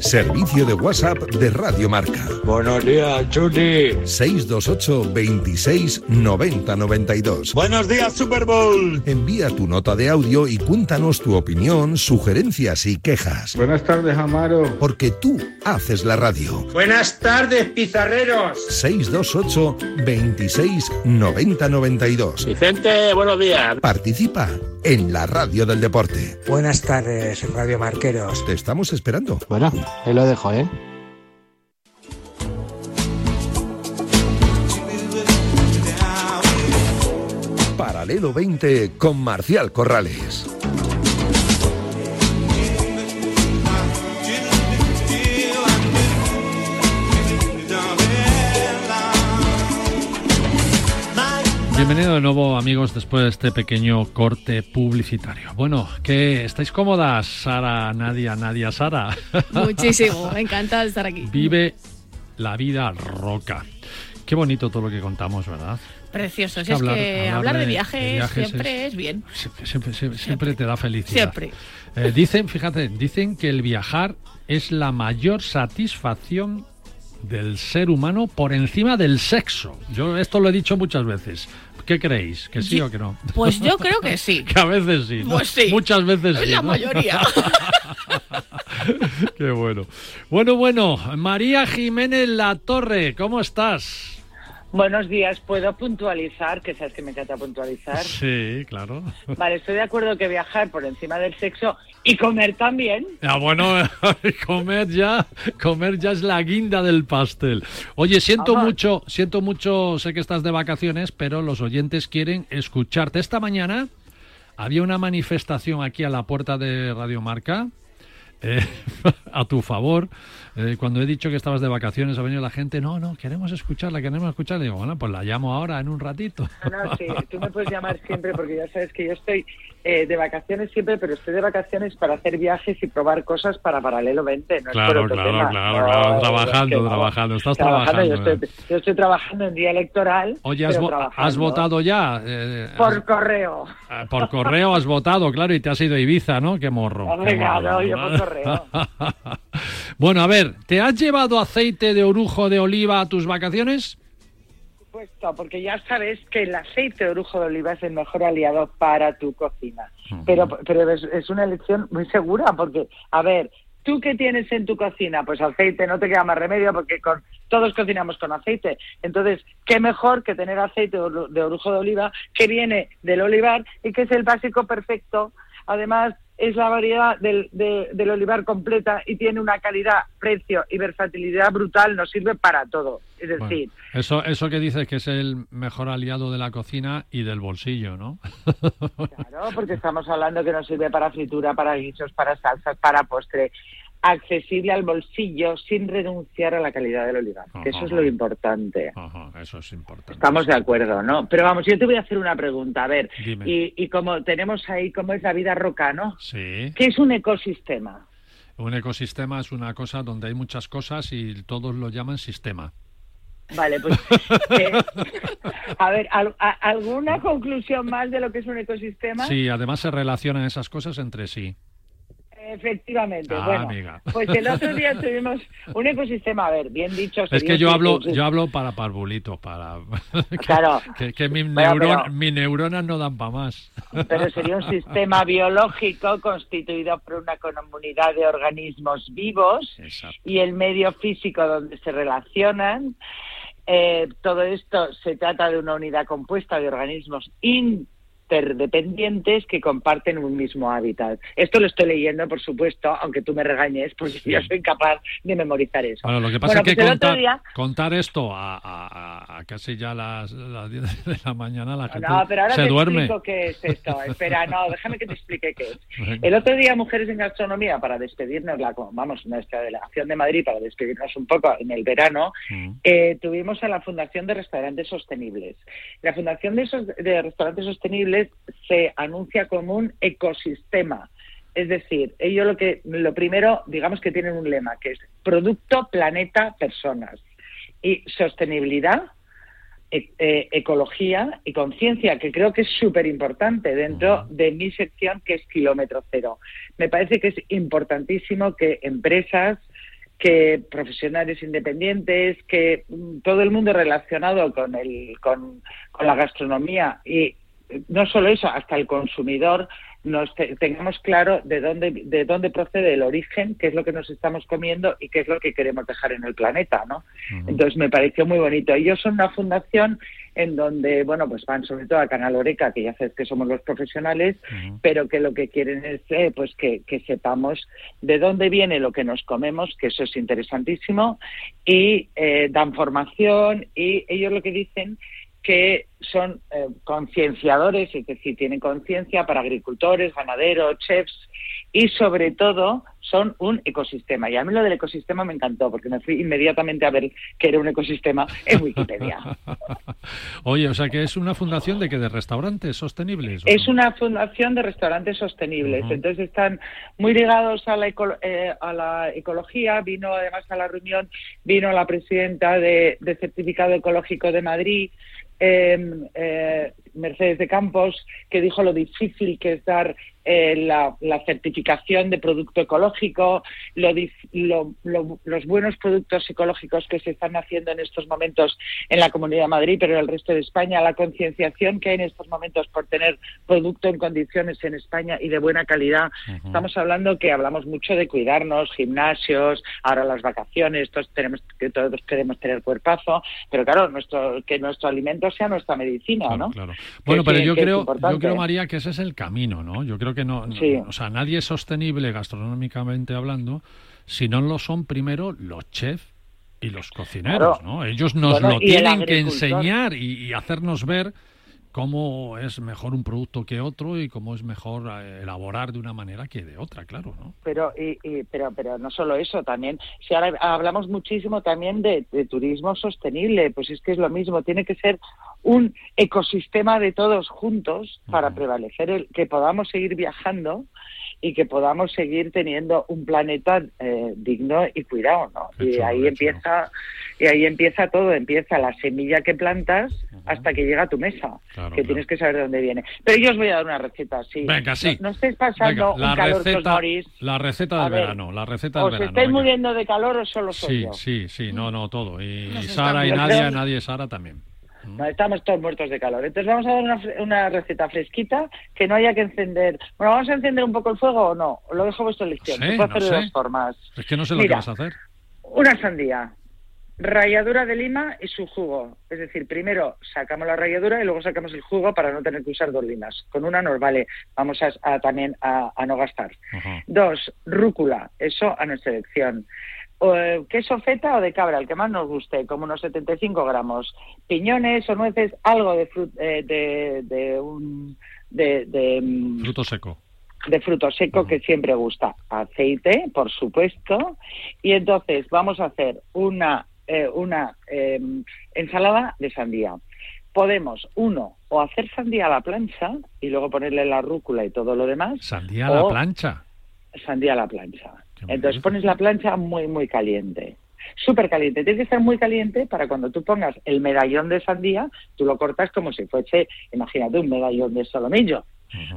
Servicio de WhatsApp de Radio Marca. Buenos días, Chuli. 628 26 90 92. Buenos días, Super Bowl. Envía tu nota de audio y cuéntanos tu opinión, sugerencias y quejas. Buenas tardes, Amaro. Porque tú haces la radio. Buenas tardes, pizarreros. 628 26 90 92. Vicente, buenos días. Participa en la radio del deporte. Buenas tardes, Radio Marqueros. Te estamos esperando. Bueno, ahí lo dejo, ¿eh? Paralelo 20 con Marcial Corrales. Bienvenido de nuevo amigos después de este pequeño corte publicitario. Bueno, ¿qué estáis cómodas, Sara, Nadia, Nadia, Sara? (laughs) Muchísimo, me encanta estar aquí. Vive la vida roca. Qué bonito todo lo que contamos, ¿verdad? Precioso. es que hablar de viajes, siempre es, bien. Siempre, te da felicidad. Siempre. Eh, dicen, fíjate, dicen que el viajar es la mayor satisfacción del ser humano por encima del sexo. Yo esto lo he dicho muchas veces. ¿Qué creéis? ¿Que sí o que no? Pues yo (laughs) creo que sí. que a veces sí. Pues sí. Muchas veces sí. La mayoría. (laughs) Qué bueno. Bueno, bueno. María Jiménez La Torre, ¿cómo estás? Buenos días. ¿Puedo puntualizar? Que sabes que me encanta puntualizar. Sí, claro. Vale, estoy de acuerdo que viajar por encima del sexo y comer también. Ah, bueno, (laughs) comer ya, comer ya es la guinda del pastel. Oye, siento mucho, siento mucho, sé que estás de vacaciones, pero los oyentes quieren escucharte. Esta mañana había una manifestación aquí a la puerta de Radio Marca eh, (laughs) a tu favor. Eh, cuando he dicho que estabas de vacaciones, ha venido la gente, no, no, queremos escucharla, queremos escucharla. digo, bueno, pues la llamo ahora en un ratito. No, no, sí, tú me puedes llamar siempre porque ya sabes que yo estoy eh, de vacaciones siempre, pero estoy de vacaciones para hacer viajes y probar cosas para Paralelo 20. No claro, claro, claro, claro, trabajando, trabajando, estás trabajando. yo, estoy, yo, estoy, trabajando en día electoral. Oye, ¿has, ¿has votado ya? por correo. por correo has votado, claro, y te has ido a Ibiza, ¿no? Qué morro. no, yo por correo. (laughs) bueno, a ver, ¿te has llevado aceite de orujo de oliva a tus vacaciones? supuesto, porque ya sabes que el aceite de orujo de oliva es el mejor aliado para tu cocina. Pero, pero es, una elección muy segura, porque, a ver, ¿tú qué tienes en tu cocina? Pues aceite, no te queda más remedio, porque con, todos cocinamos con aceite. Entonces, ¿qué mejor que tener aceite de orujo de oliva que viene del olivar y que es el básico perfecto? Además, es la variedad del, del olivar completa y tiene una calidad, precio y versatilidad brutal, nos sirve para todo. Es decir, eso, eso que dices que es el mejor aliado de la cocina y del bolsillo, ¿no? Claro, porque estamos hablando que nos sirve para fritura, para guisos, para salsas, para postre accesible al bolsillo sin renunciar a la calidad del olivar, que eso es lo importante. eso es importante. Estamos de acuerdo, ¿no? Pero vamos, yo te voy a hacer una pregunta, a ver, y, y, como tenemos ahí, cómo es la vida roca, ¿no? Sí. ¿Qué es un ecosistema? Un ecosistema es una cosa donde hay muchas cosas y todos lo llaman sistema. Vale, pues (laughs) eh, a ver, ¿alguna conclusión más de lo que es un ecosistema? Sí, además se relacionan esas cosas entre sí. Efectivamente, ah, bueno, pues el otro día (laughs) tuvimos un ecosistema, a ver, bien dicho. Es que yo hablo, yo hablo para parvulitos, para (laughs) claro, que, mis, neuronas no dan para más. Pero sería un (laughs) sistema biológico constituido por una comunidad de organismos vivos y el medio físico donde se relacionan. Eh, todo esto se trata de una unidad compuesta de organismos in interdependientes que comparten un mismo hábitat. Esto lo estoy leyendo, por supuesto, aunque tú me regañes, porque yo soy capaz de memorizar eso. Bueno, lo que pasa es que pues contar, esto a, casi ya las, las 10 de la mañana la gente no, pero ahora se te duerme. Explico qué es esto. Espera, no, déjame que te explique qué es. El otro día, Mujeres en Gastronomía, para despedirnos, la, vamos, nuestra delegación de Madrid, para despedirnos un poco en el verano, mm. eh, tuvimos a la Fundación de Restaurantes Sostenibles. La Fundación de, de Restaurantes Sostenibles se anuncia como un ecosistema. Es decir, ellos lo que lo primero, digamos que tienen un lema que es producto, planeta, personas y sostenibilidad, e, eh, ecología y conciencia, que creo que es súper importante dentro de mi sección que es kilómetro cero. Me parece que es importantísimo que empresas, que profesionales independientes, que mm, todo el mundo relacionado con, el, con, con la gastronomía y no solo eso, hasta el consumidor nos tengamos claro de dónde de dónde procede el origen, qué es lo que nos estamos comiendo y qué es lo que queremos dejar en el planeta, ¿no? Entonces me pareció muy bonito. Ellos son una fundación en donde, bueno, pues van sobre todo a Canal Oreca, que ya sabes que somos los profesionales, pero que lo que quieren es, eh, pues que, sepamos de dónde viene lo que nos comemos, que eso es interesantísimo, y eh, dan formación y ellos lo que dicen que son eh, concienciadores, es decir, tienen conciencia para agricultores, ganaderos, chefs y sobre todo son un ecosistema. Y a mí lo del ecosistema me encantó porque me fui inmediatamente a ver que era un ecosistema en Wikipedia. (laughs) Oye, o sea que es una fundación de que de restaurantes sostenibles. Es una fundación de restaurantes sostenibles. Entonces están muy ligados a la, eh, a la ecología. Vino además a la reunión, vino la presidenta de, de Certificado Ecológico de Madrid. Em, eh, Mercedes de Campos, que dijo lo difícil que es dar eh, la, certificación de producto ecológico, los buenos productos ecológicos que se están haciendo en estos momentos en la Comunidad de Madrid, pero en el resto de España, la concienciación que hay en estos momentos por tener producto en condiciones en España y de buena calidad. Estamos hablando que hablamos mucho de cuidarnos, gimnasios, ahora las vacaciones, todos tenemos que todos queremos tener cuerpazo, pero claro, nuestro que nuestro alimento sea nuestra medicina, ¿no? Bueno, pero yo creo, yo creo María que ese es el camino, ¿no? Yo creo que no, o sea, nadie es sostenible gastronómicamente hablando si no lo son primero los chefs y los cocineros, ¿no? Ellos nos lo tienen que enseñar y, hacernos ver cómo es mejor un producto que otro y cómo es mejor eh, elaborar de una manera que de otra, claro, ¿no? Pero, y, pero, pero no solo eso, también, si ahora hablamos muchísimo también de, turismo sostenible, pues es que es lo mismo, tiene que ser un ecosistema de todos juntos para prevalecer el que podamos seguir viajando y que podamos seguir teniendo un planeta eh, digno y cuidado, ¿no? y ahí empieza y ahí empieza todo, empieza la semilla que plantas hasta que llega a tu mesa, que tienes que saber de dónde viene. Pero yo os voy a dar una receta, sí. Venga, sí. No, estéis pasando un calor receta, La receta del verano, la receta del ¿Os estáis muriendo de calor o solo soy sí, yo? Sí, sí, no, no, todo. Y, Sara y Nadia, nadie Sara también. No, estamos todos muertos de calor. Entonces vamos a dar una, receta fresquita que no haya que encender. Bueno, ¿vamos a encender un poco el fuego o no? Lo dejo vuestra elección. Se puede hacer de dos formas. Es que no sé lo que vas a hacer. Una sandía. Ralladura de lima y su jugo. Es decir, primero sacamos la ralladura y luego sacamos el jugo para no tener que usar dos limas. Con una nos vale. Vamos a, también a, no gastar. Dos, rúcula. Eso a nuestra elección. Eh, queso feta o de cabra, el que más nos guste, como unos 75 gramos. Piñones o nueces, algo de, eh, de, de, un... De, mm, fruto seco. De fruto seco que siempre gusta. Aceite, por supuesto. Y entonces vamos a hacer una, eh, una em, ensalada de sandía. Podemos, uno, o hacer sandía a la plancha y luego ponerle la rúcula y todo lo demás. ¿Sandía a la plancha? Sandía a la plancha. Entonces pones la plancha muy, muy caliente. Súper caliente. Tiene que estar muy caliente para cuando tú pongas el medallón de sandía, tú lo cortas como si fuese, imagínate, un medallón de solomillo.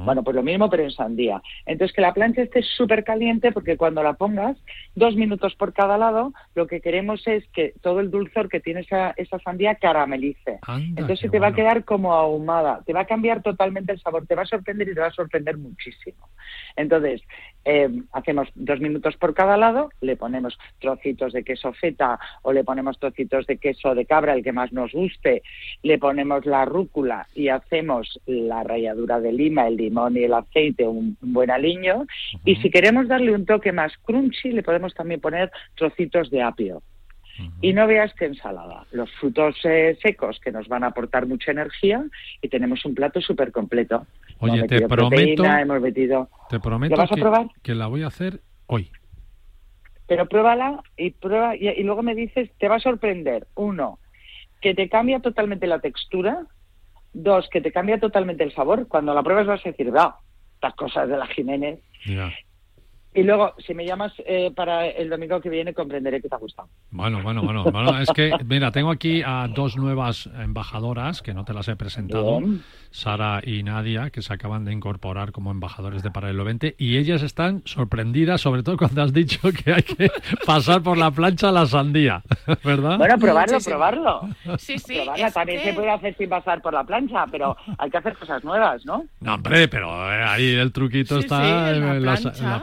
Bueno, pues lo mismo, pero en sandía. Entonces, que la plancha esté súper caliente porque cuando la pongas, dos minutos por cada lado, lo que queremos es que todo el dulzor que tiene esa, esa sandía caramelice. Entonces te va a quedar como ahumada, te va a cambiar totalmente el sabor, te va a sorprender y te va a sorprender muchísimo. Entonces, eh, hacemos dos minutos por cada lado, le ponemos trocitos de queso feta o le ponemos trocitos de queso de cabra, el que más nos guste, le ponemos la rúcula y hacemos la ralladura de lima, el limón y el aceite, un, buen aliño. Y si queremos darle un toque más crunchy, le podemos también poner trocitos de apio. Y no veas que ensalada. Los frutos eh, secos que nos van a aportar mucha energía y tenemos un plato súper completo. Oye, te prometo, hemos metido... te prometo vas a probar? que la voy a hacer hoy. Pero pruébala y prueba y, luego me dices, te va a sorprender. Uno, que te cambia totalmente la textura. Dos, que te cambia totalmente el sabor. Cuando la pruebas vas a decir, va, estas cosas de la Jiménez. Y luego, si me llamas eh, para el domingo que viene, comprenderé que te ha gustado. Bueno, bueno, bueno, bueno. Es que, mira, tengo aquí a dos nuevas embajadoras que no te las he presentado. Sara y Nadia, que se acaban de incorporar como embajadores de Paralelo 20, y ellas están sorprendidas, sobre todo cuando has dicho que hay que pasar por la plancha la sandía, (laughs) ¿verdad? Bueno, probarlo, probarlo. Sí, sí. También se puede hacer sin pasar por la plancha, pero hay que hacer cosas nuevas, ¿no? No, hombre, pero eh, ahí el truquito está en, la plancha. en la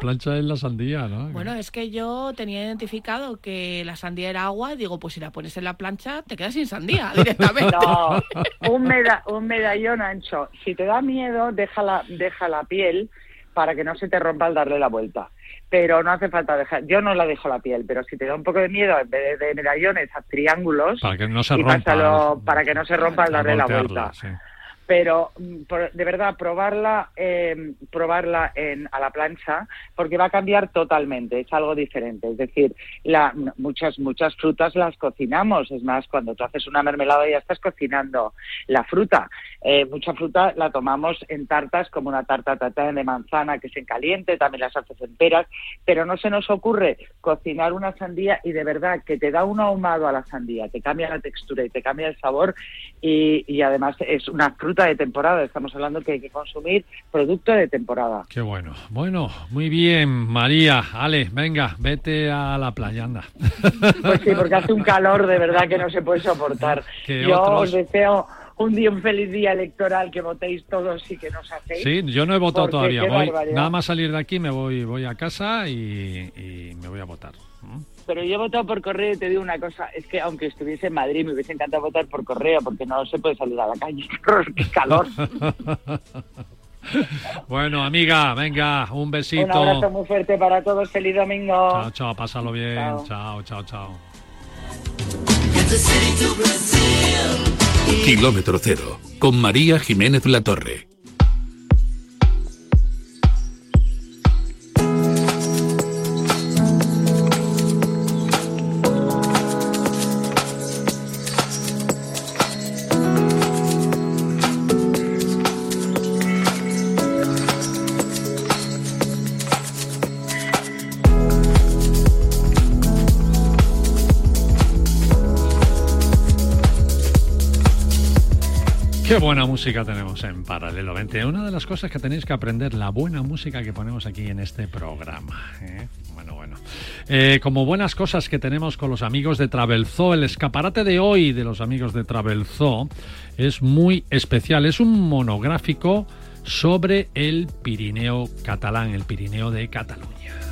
sandía, ¿no? Bueno, es que yo tenía identificado que la sandía era agua, y digo, pues si la pones en la plancha, te quedas sin sandía (laughs) directamente. No, un, meda un medallón si te da miedo, deja la, deja la piel para que no se te rompa al darle la vuelta. Pero no hace falta dejar, yo no la dejo la piel, pero si te da un poco de miedo, en vez de, medallones, a triángulos, para que no se rompa, para que no se rompa al darle la vuelta pero mm, de verdad probarla eh, probarla en, a la plancha porque va a cambiar totalmente es algo diferente. Es decir la, muchas muchas frutas las cocinamos es más cuando tú haces una mermelada ya estás cocinando la fruta. Eh, mucha fruta la tomamos en tartas como una tarta tatán de manzana que se caliente también las haces enteras pero no se nos ocurre cocinar una sandía y de verdad que te da un ahumado a la sandía te cambia la textura y te cambia el sabor y, y además es una fruta de temporada. Estamos hablando que hay que consumir producto de temporada. Qué bueno. Bueno, muy bien, María. Ale, venga, vete a la playa, anda. (laughs) Pues sí, porque hace un calor de verdad que no se puede soportar. (laughs) yo os deseo un día un feliz día electoral que votéis todos y que nos hacéis. Sí, yo no he votado todavía. Voy, nada más salir de aquí me voy voy a casa y, y me voy a votar pero yo he votado por correo y te digo una cosa, es que aunque estuviese en Madrid me hubiese encantado votar por correo porque no se puede salir a la calle, (laughs) qué calor. (laughs) bueno, amiga, venga, un besito. Un abrazo muy fuerte para todos, feliz domingo. Chao, chao, pásalo bien. Chao, chao, chao. Kilómetro cero, con María Jiménez La Qué buena música tenemos en Paralelo 20. Una de las cosas que tenéis que aprender, la buena música que ponemos aquí en este programa. ¿eh? Bueno, bueno. Eh, como buenas cosas que tenemos con los amigos de Travelzoo, el escaparate de hoy de los amigos de Travelzoo es muy especial. Es un monográfico sobre el Pirineo catalán, el Pirineo de Cataluña.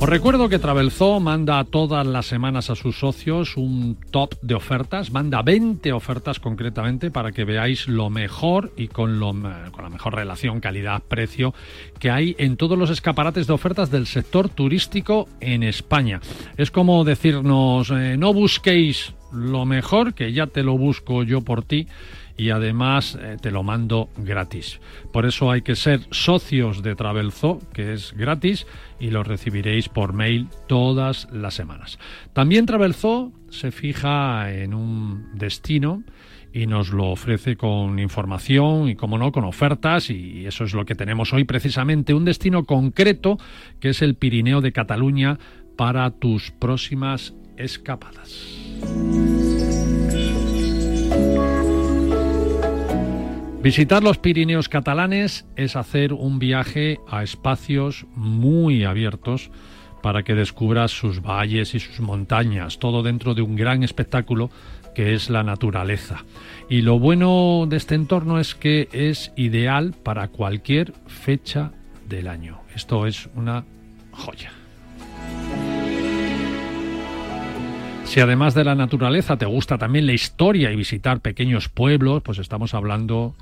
Os recuerdo que Travelzoo manda todas las semanas a sus socios un top de ofertas, manda 20 ofertas concretamente para que veáis lo mejor y con, lo, con la mejor relación calidad-precio que hay en todos los escaparates de ofertas del sector turístico en España. Es como decirnos, eh, no busquéis lo mejor, que ya te lo busco yo por ti y además eh, te lo mando gratis. Por eso hay que ser socios de Travelzo, que es gratis y lo recibiréis por mail todas las semanas. También Travelzo se fija en un destino y nos lo ofrece con información y, como no, con ofertas y eso es lo que tenemos hoy precisamente, un destino concreto que es el Pirineo de Cataluña para tus próximas escapadas. Visitar los Pirineos catalanes es hacer un viaje a espacios muy abiertos para que descubras sus valles y sus montañas, todo dentro de un gran espectáculo que es la naturaleza. Y lo bueno de este entorno es que es ideal para cualquier fecha del año. Esto es una joya. Si además de la naturaleza te gusta también la historia y visitar pequeños pueblos, pues estamos hablando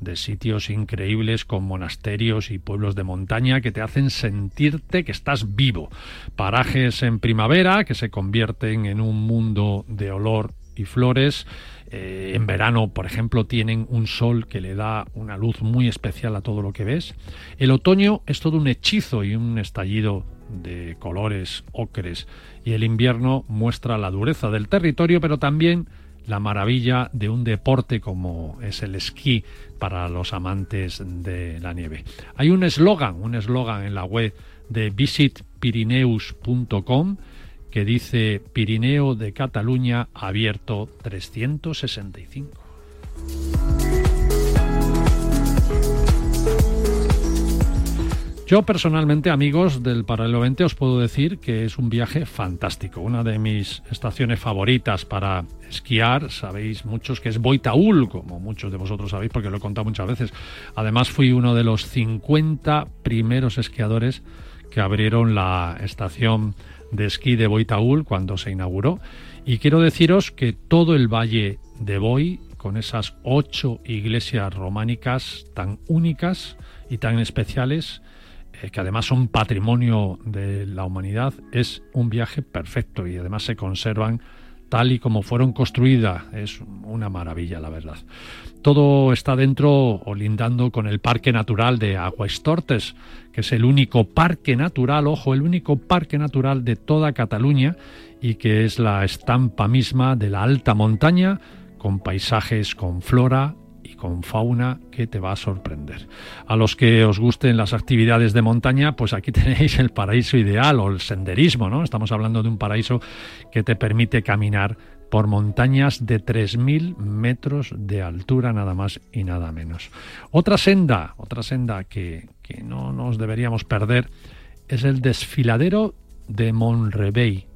de sitios increíbles con monasterios y pueblos de montaña que te hacen sentirte que estás vivo. Parajes en primavera que se convierten en un mundo de olor y flores. Eh, en verano, por ejemplo, tienen un sol que le da una luz muy especial a todo lo que ves. El otoño es todo un hechizo y un estallido de colores ocres. Y el invierno muestra la dureza del territorio, pero también la maravilla de un deporte como es el esquí para los amantes de la nieve. Hay un eslogan, un eslogan en la web de visitpirineus.com que dice Pirineo de Cataluña abierto 365. Yo personalmente, amigos del Paralelo 20, os puedo decir que es un viaje fantástico. Una de mis estaciones favoritas para esquiar, sabéis muchos que es Boitaúl, como muchos de vosotros sabéis porque lo he contado muchas veces. Además fui uno de los 50 primeros esquiadores que abrieron la estación de esquí de Boitaúl cuando se inauguró. Y quiero deciros que todo el valle de Boi, con esas ocho iglesias románicas tan únicas y tan especiales, que además son patrimonio de la humanidad, es un viaje perfecto y además se conservan tal y como fueron construidas. Es una maravilla, la verdad. Todo está dentro o lindando con el Parque Natural de Aguastortes, que es el único parque natural, ojo, el único parque natural de toda Cataluña y que es la estampa misma de la alta montaña, con paisajes con flora con fauna que te va a sorprender. A los que os gusten las actividades de montaña, pues aquí (laughs) tenéis el paraíso ideal o el senderismo, ¿no? Estamos hablando de un paraíso que te permite caminar por montañas de 3.000 metros de altura, nada más y nada menos. Otra senda, otra senda que, que no nos deberíamos perder es el desfiladero de Monrevey,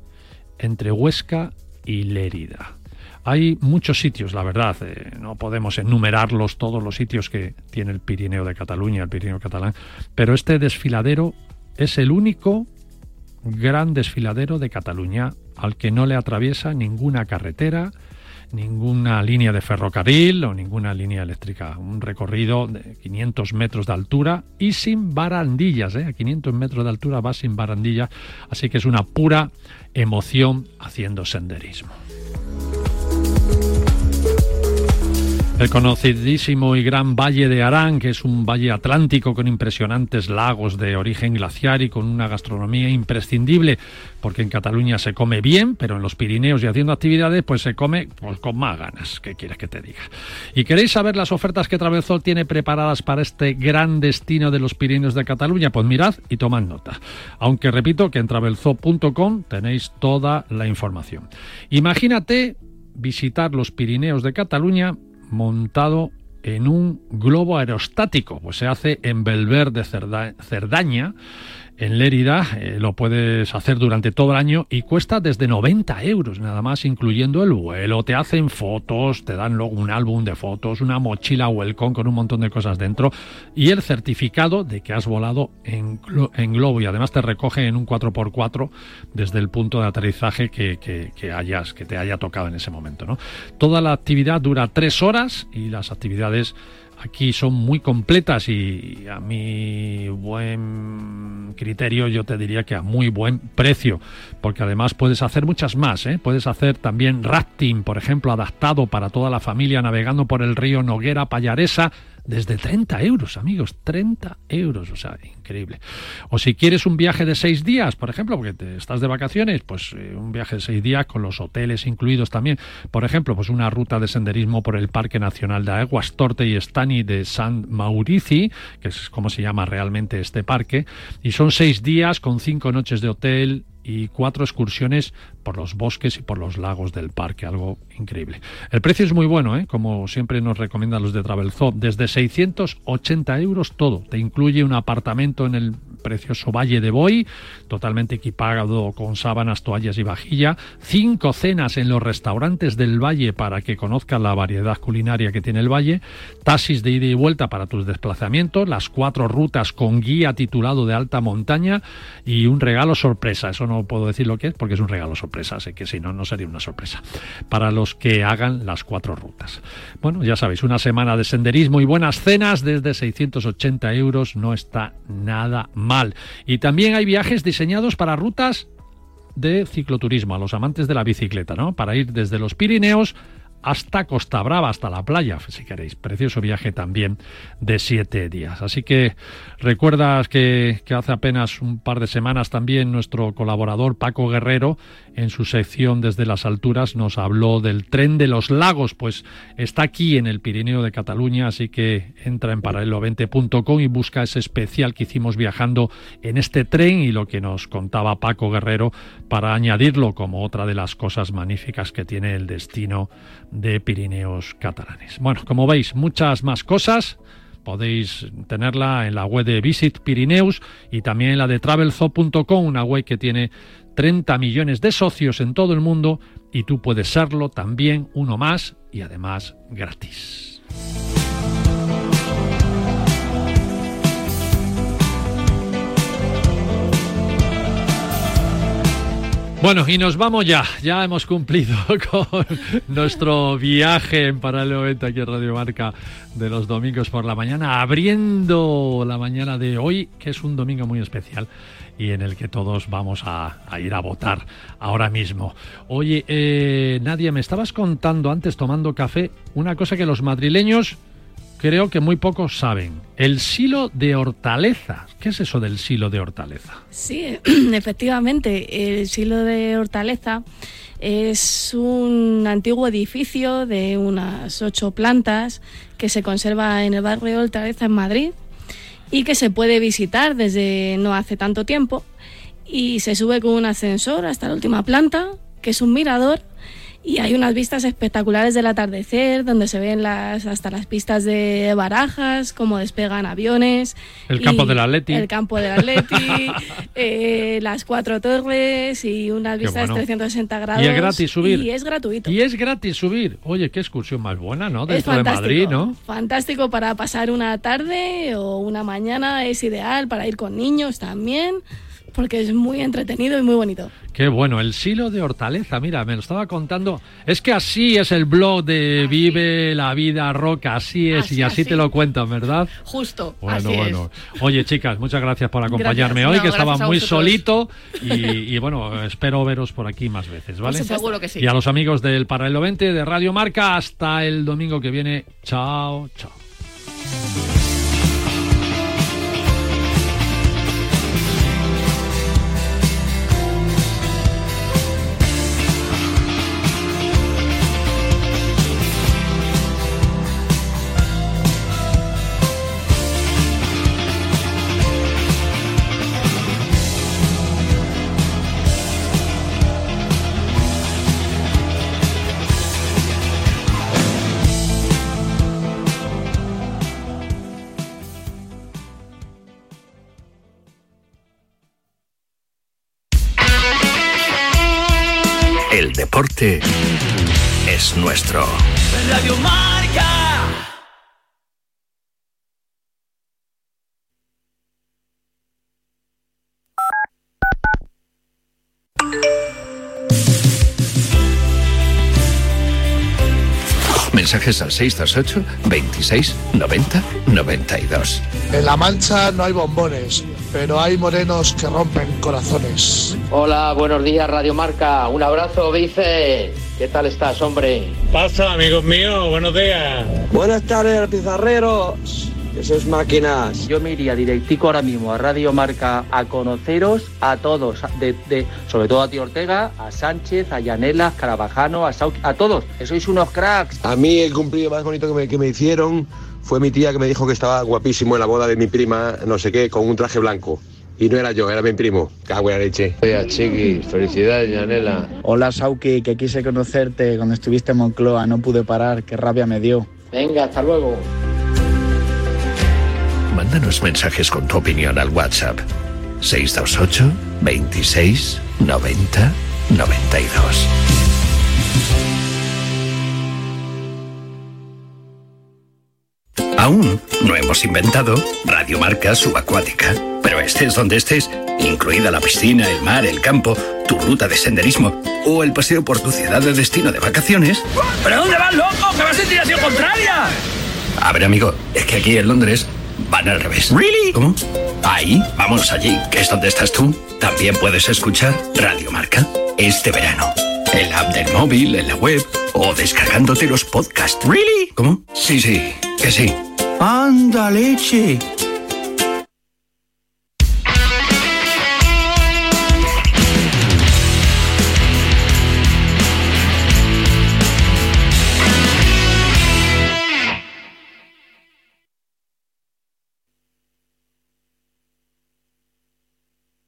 entre Huesca y Lérida. Hay muchos sitios, la verdad, eh, no podemos enumerarlos todos los sitios que tiene el Pirineo de Cataluña, el Pirineo catalán, pero este desfiladero es el único gran desfiladero de Cataluña al que no le atraviesa ninguna carretera, ninguna línea de ferrocarril o ninguna línea eléctrica. Un recorrido de 500 metros de altura y sin barandillas. ¿eh? A 500 metros de altura va sin barandilla, así que es una pura emoción haciendo senderismo. El conocidísimo y gran Valle de Arán, que es un valle atlántico con impresionantes lagos de origen glaciar y con una gastronomía imprescindible, porque en Cataluña se come bien, pero en los Pirineos y haciendo actividades, pues se come pues, con más ganas. ¿Qué quieres que te diga? ¿Y queréis saber las ofertas que Travelzoo tiene preparadas para este gran destino de los Pirineos de Cataluña? Pues mirad y tomad nota. Aunque repito que en travelzoo.com tenéis toda la información. Imagínate visitar los Pirineos de Cataluña montado en un globo aerostático, pues se hace en Belver de Cerdaña, en Lérida, eh, lo puedes hacer durante todo el año y cuesta desde 90 euros nada más, incluyendo el vuelo. Te hacen fotos, te dan luego un álbum de fotos, una mochila welcome con un montón de cosas dentro y el certificado de que has volado en, globo y además te recoge en un 4x4 desde el punto de aterrizaje que, hayas, que te haya tocado en ese momento. ¿no? Toda la actividad dura tres horas y las actividades aquí son muy completas y a mi buen criterio yo te diría que a muy buen precio, porque además puedes hacer muchas más, ¿eh? puedes hacer también rafting, por ejemplo, adaptado para toda la familia navegando por el río Noguera Payaresa desde 30 euros, amigos, 30 euros, o sea, increíble. O si quieres un viaje de seis días, por ejemplo, porque te estás de vacaciones, pues eh, un viaje de seis días con los hoteles incluidos también. Por ejemplo, pues una ruta de senderismo por el Parque Nacional de Aguas Torte y Estani de San Maurici, que es como se llama realmente este parque, y son seis días con cinco noches de hotel, y cuatro excursiones por los bosques y por los lagos del parque, algo increíble. El precio es muy bueno, ¿eh? como siempre nos recomiendan los de Travel desde 680 euros todo, te incluye un apartamento en el precioso Valle de Boy, totalmente equipado con sábanas, toallas y vajilla, cinco cenas en los restaurantes del Valle para que conozcas la variedad culinaria que tiene el Valle, taxis de ida y vuelta para tus desplazamientos, las cuatro rutas con guía titulado de alta montaña y un regalo sorpresa. Eso no puedo decir lo que es porque es un regalo sorpresa, así que si no, no sería una sorpresa. Para los que hagan las cuatro rutas. Bueno, ya sabéis, una semana de senderismo y buenas cenas desde 680 euros no está nada mal. Y también hay viajes diseñados para rutas de cicloturismo, a los amantes de la bicicleta, ¿no? Para ir desde los Pirineos hasta Costa Brava, hasta la playa, si queréis. Precioso viaje también de siete días. Así que recuerdas que, hace apenas un par de semanas también nuestro colaborador Paco Guerrero, en su sección Desde las Alturas, nos habló del tren de los lagos. Pues está aquí en el Pirineo de Cataluña, así que entra en paralelo20.com y busca ese especial que hicimos viajando en este tren y lo que nos contaba Paco Guerrero para añadirlo como otra de las cosas magníficas que tiene el destino de Pirineos catalanes. Bueno, como veis, muchas más cosas. Podéis tenerla en la web de Visit Pirineus y también en la de travelzo.com, una web que tiene 30 millones de socios en todo el mundo y tú puedes serlo también uno más y además gratis. Bueno, y nos vamos ya. Ya hemos cumplido (laughs) con nuestro viaje en Paralelo 20 aquí en Radio Marca de los domingos por la mañana, abriendo la mañana de hoy, que es un domingo muy especial y en el que todos vamos a, ir a votar ahora mismo. Oye, eh, Nadia, me estabas contando antes tomando café una cosa que los madrileños creo que muy pocos saben. El silo de hortaleza. ¿Qué es eso del silo de hortaleza? Sí, (clears throat) efectivamente. El silo de hortaleza es un antiguo edificio de unas ocho plantas que se conserva en el barrio Hortaleza en Madrid y que se puede visitar desde no hace tanto tiempo y se sube con un ascensor hasta la última planta, que es un mirador y hay unas vistas espectaculares del atardecer donde se ven las hasta las pistas de barajas cómo despegan aviones. El campo del Atleti. el campo del Atleti (laughs) eh, las cuatro torres y unas vistas de 360 grados y es gratis subir. Y es gratuito. Y es gratis subir. Oye qué excursión más buena no dentro de Madrid no fantástico para pasar una tarde o una mañana es ideal para ir con niños también porque es muy entretenido y muy bonito. Qué bueno, el silo de hortaleza, mira, me lo estaba contando. Es que así es el blog de Vive la Vida Roca, así es, y así, te lo cuentan, ¿verdad? Justo. Bueno, bueno. Oye, chicas, muchas gracias por acompañarme hoy, que estaba muy solito, y, bueno, espero veros por aquí más veces, ¿vale? Pues seguro que sí. Y a los amigos del Paralelo 20 de Radio Marca, hasta el domingo que viene. Chao, chao. Deporte es nuestro. Radio Marca. Mensajes al 628 26 90 92. En La Mancha no hay bombones pero hay morenos que rompen corazones. Hola, buenos días, Radio Marca. Un abrazo, Vice. ¿Qué tal estás, hombre? Pasa, amigos míos, buenos días. Buenas tardes, pizarreros. Esas máquinas. Yo me iría directico ahora mismo a Radio Marca a conoceros a todos, de, sobre todo a ti Ortega, a Sánchez, a Yanela, a Carabajano, a Sauki, a todos, que sois unos cracks. A mí el cumplido más bonito que me, que me hicieron fue mi tía que me dijo que estaba guapísimo en la boda de mi prima, no sé qué, con un traje blanco. Y no era yo, era mi primo. Cago en la leche. Oye, Chiqui, felicidades, Yanela. Hola, Sauki, que quise conocerte cuando estuviste en Moncloa. No pude parar, qué rabia me dio. Venga, hasta luego. Mándanos mensajes con tu opinión al WhatsApp. 628 26 90 92. Aún no hemos inventado Radiomarca Subacuática, pero estés donde estés, incluida la piscina, el mar, el campo, tu ruta de senderismo o el paseo por tu ciudad de destino de vacaciones. ¿Pero dónde vas, loco? ¡Que vas en dirección contraria! A ver, amigo, es que aquí en Londres van al revés. ¿Really? ¿Cómo? Ahí, vamos allí, que es donde estás tú. También puedes escuchar Radiomarca este verano. En la app del móvil, en la web o descargándote los podcasts. ¿Really? ¿Cómo? Sí, sí, que sí. ¡Anda, leche!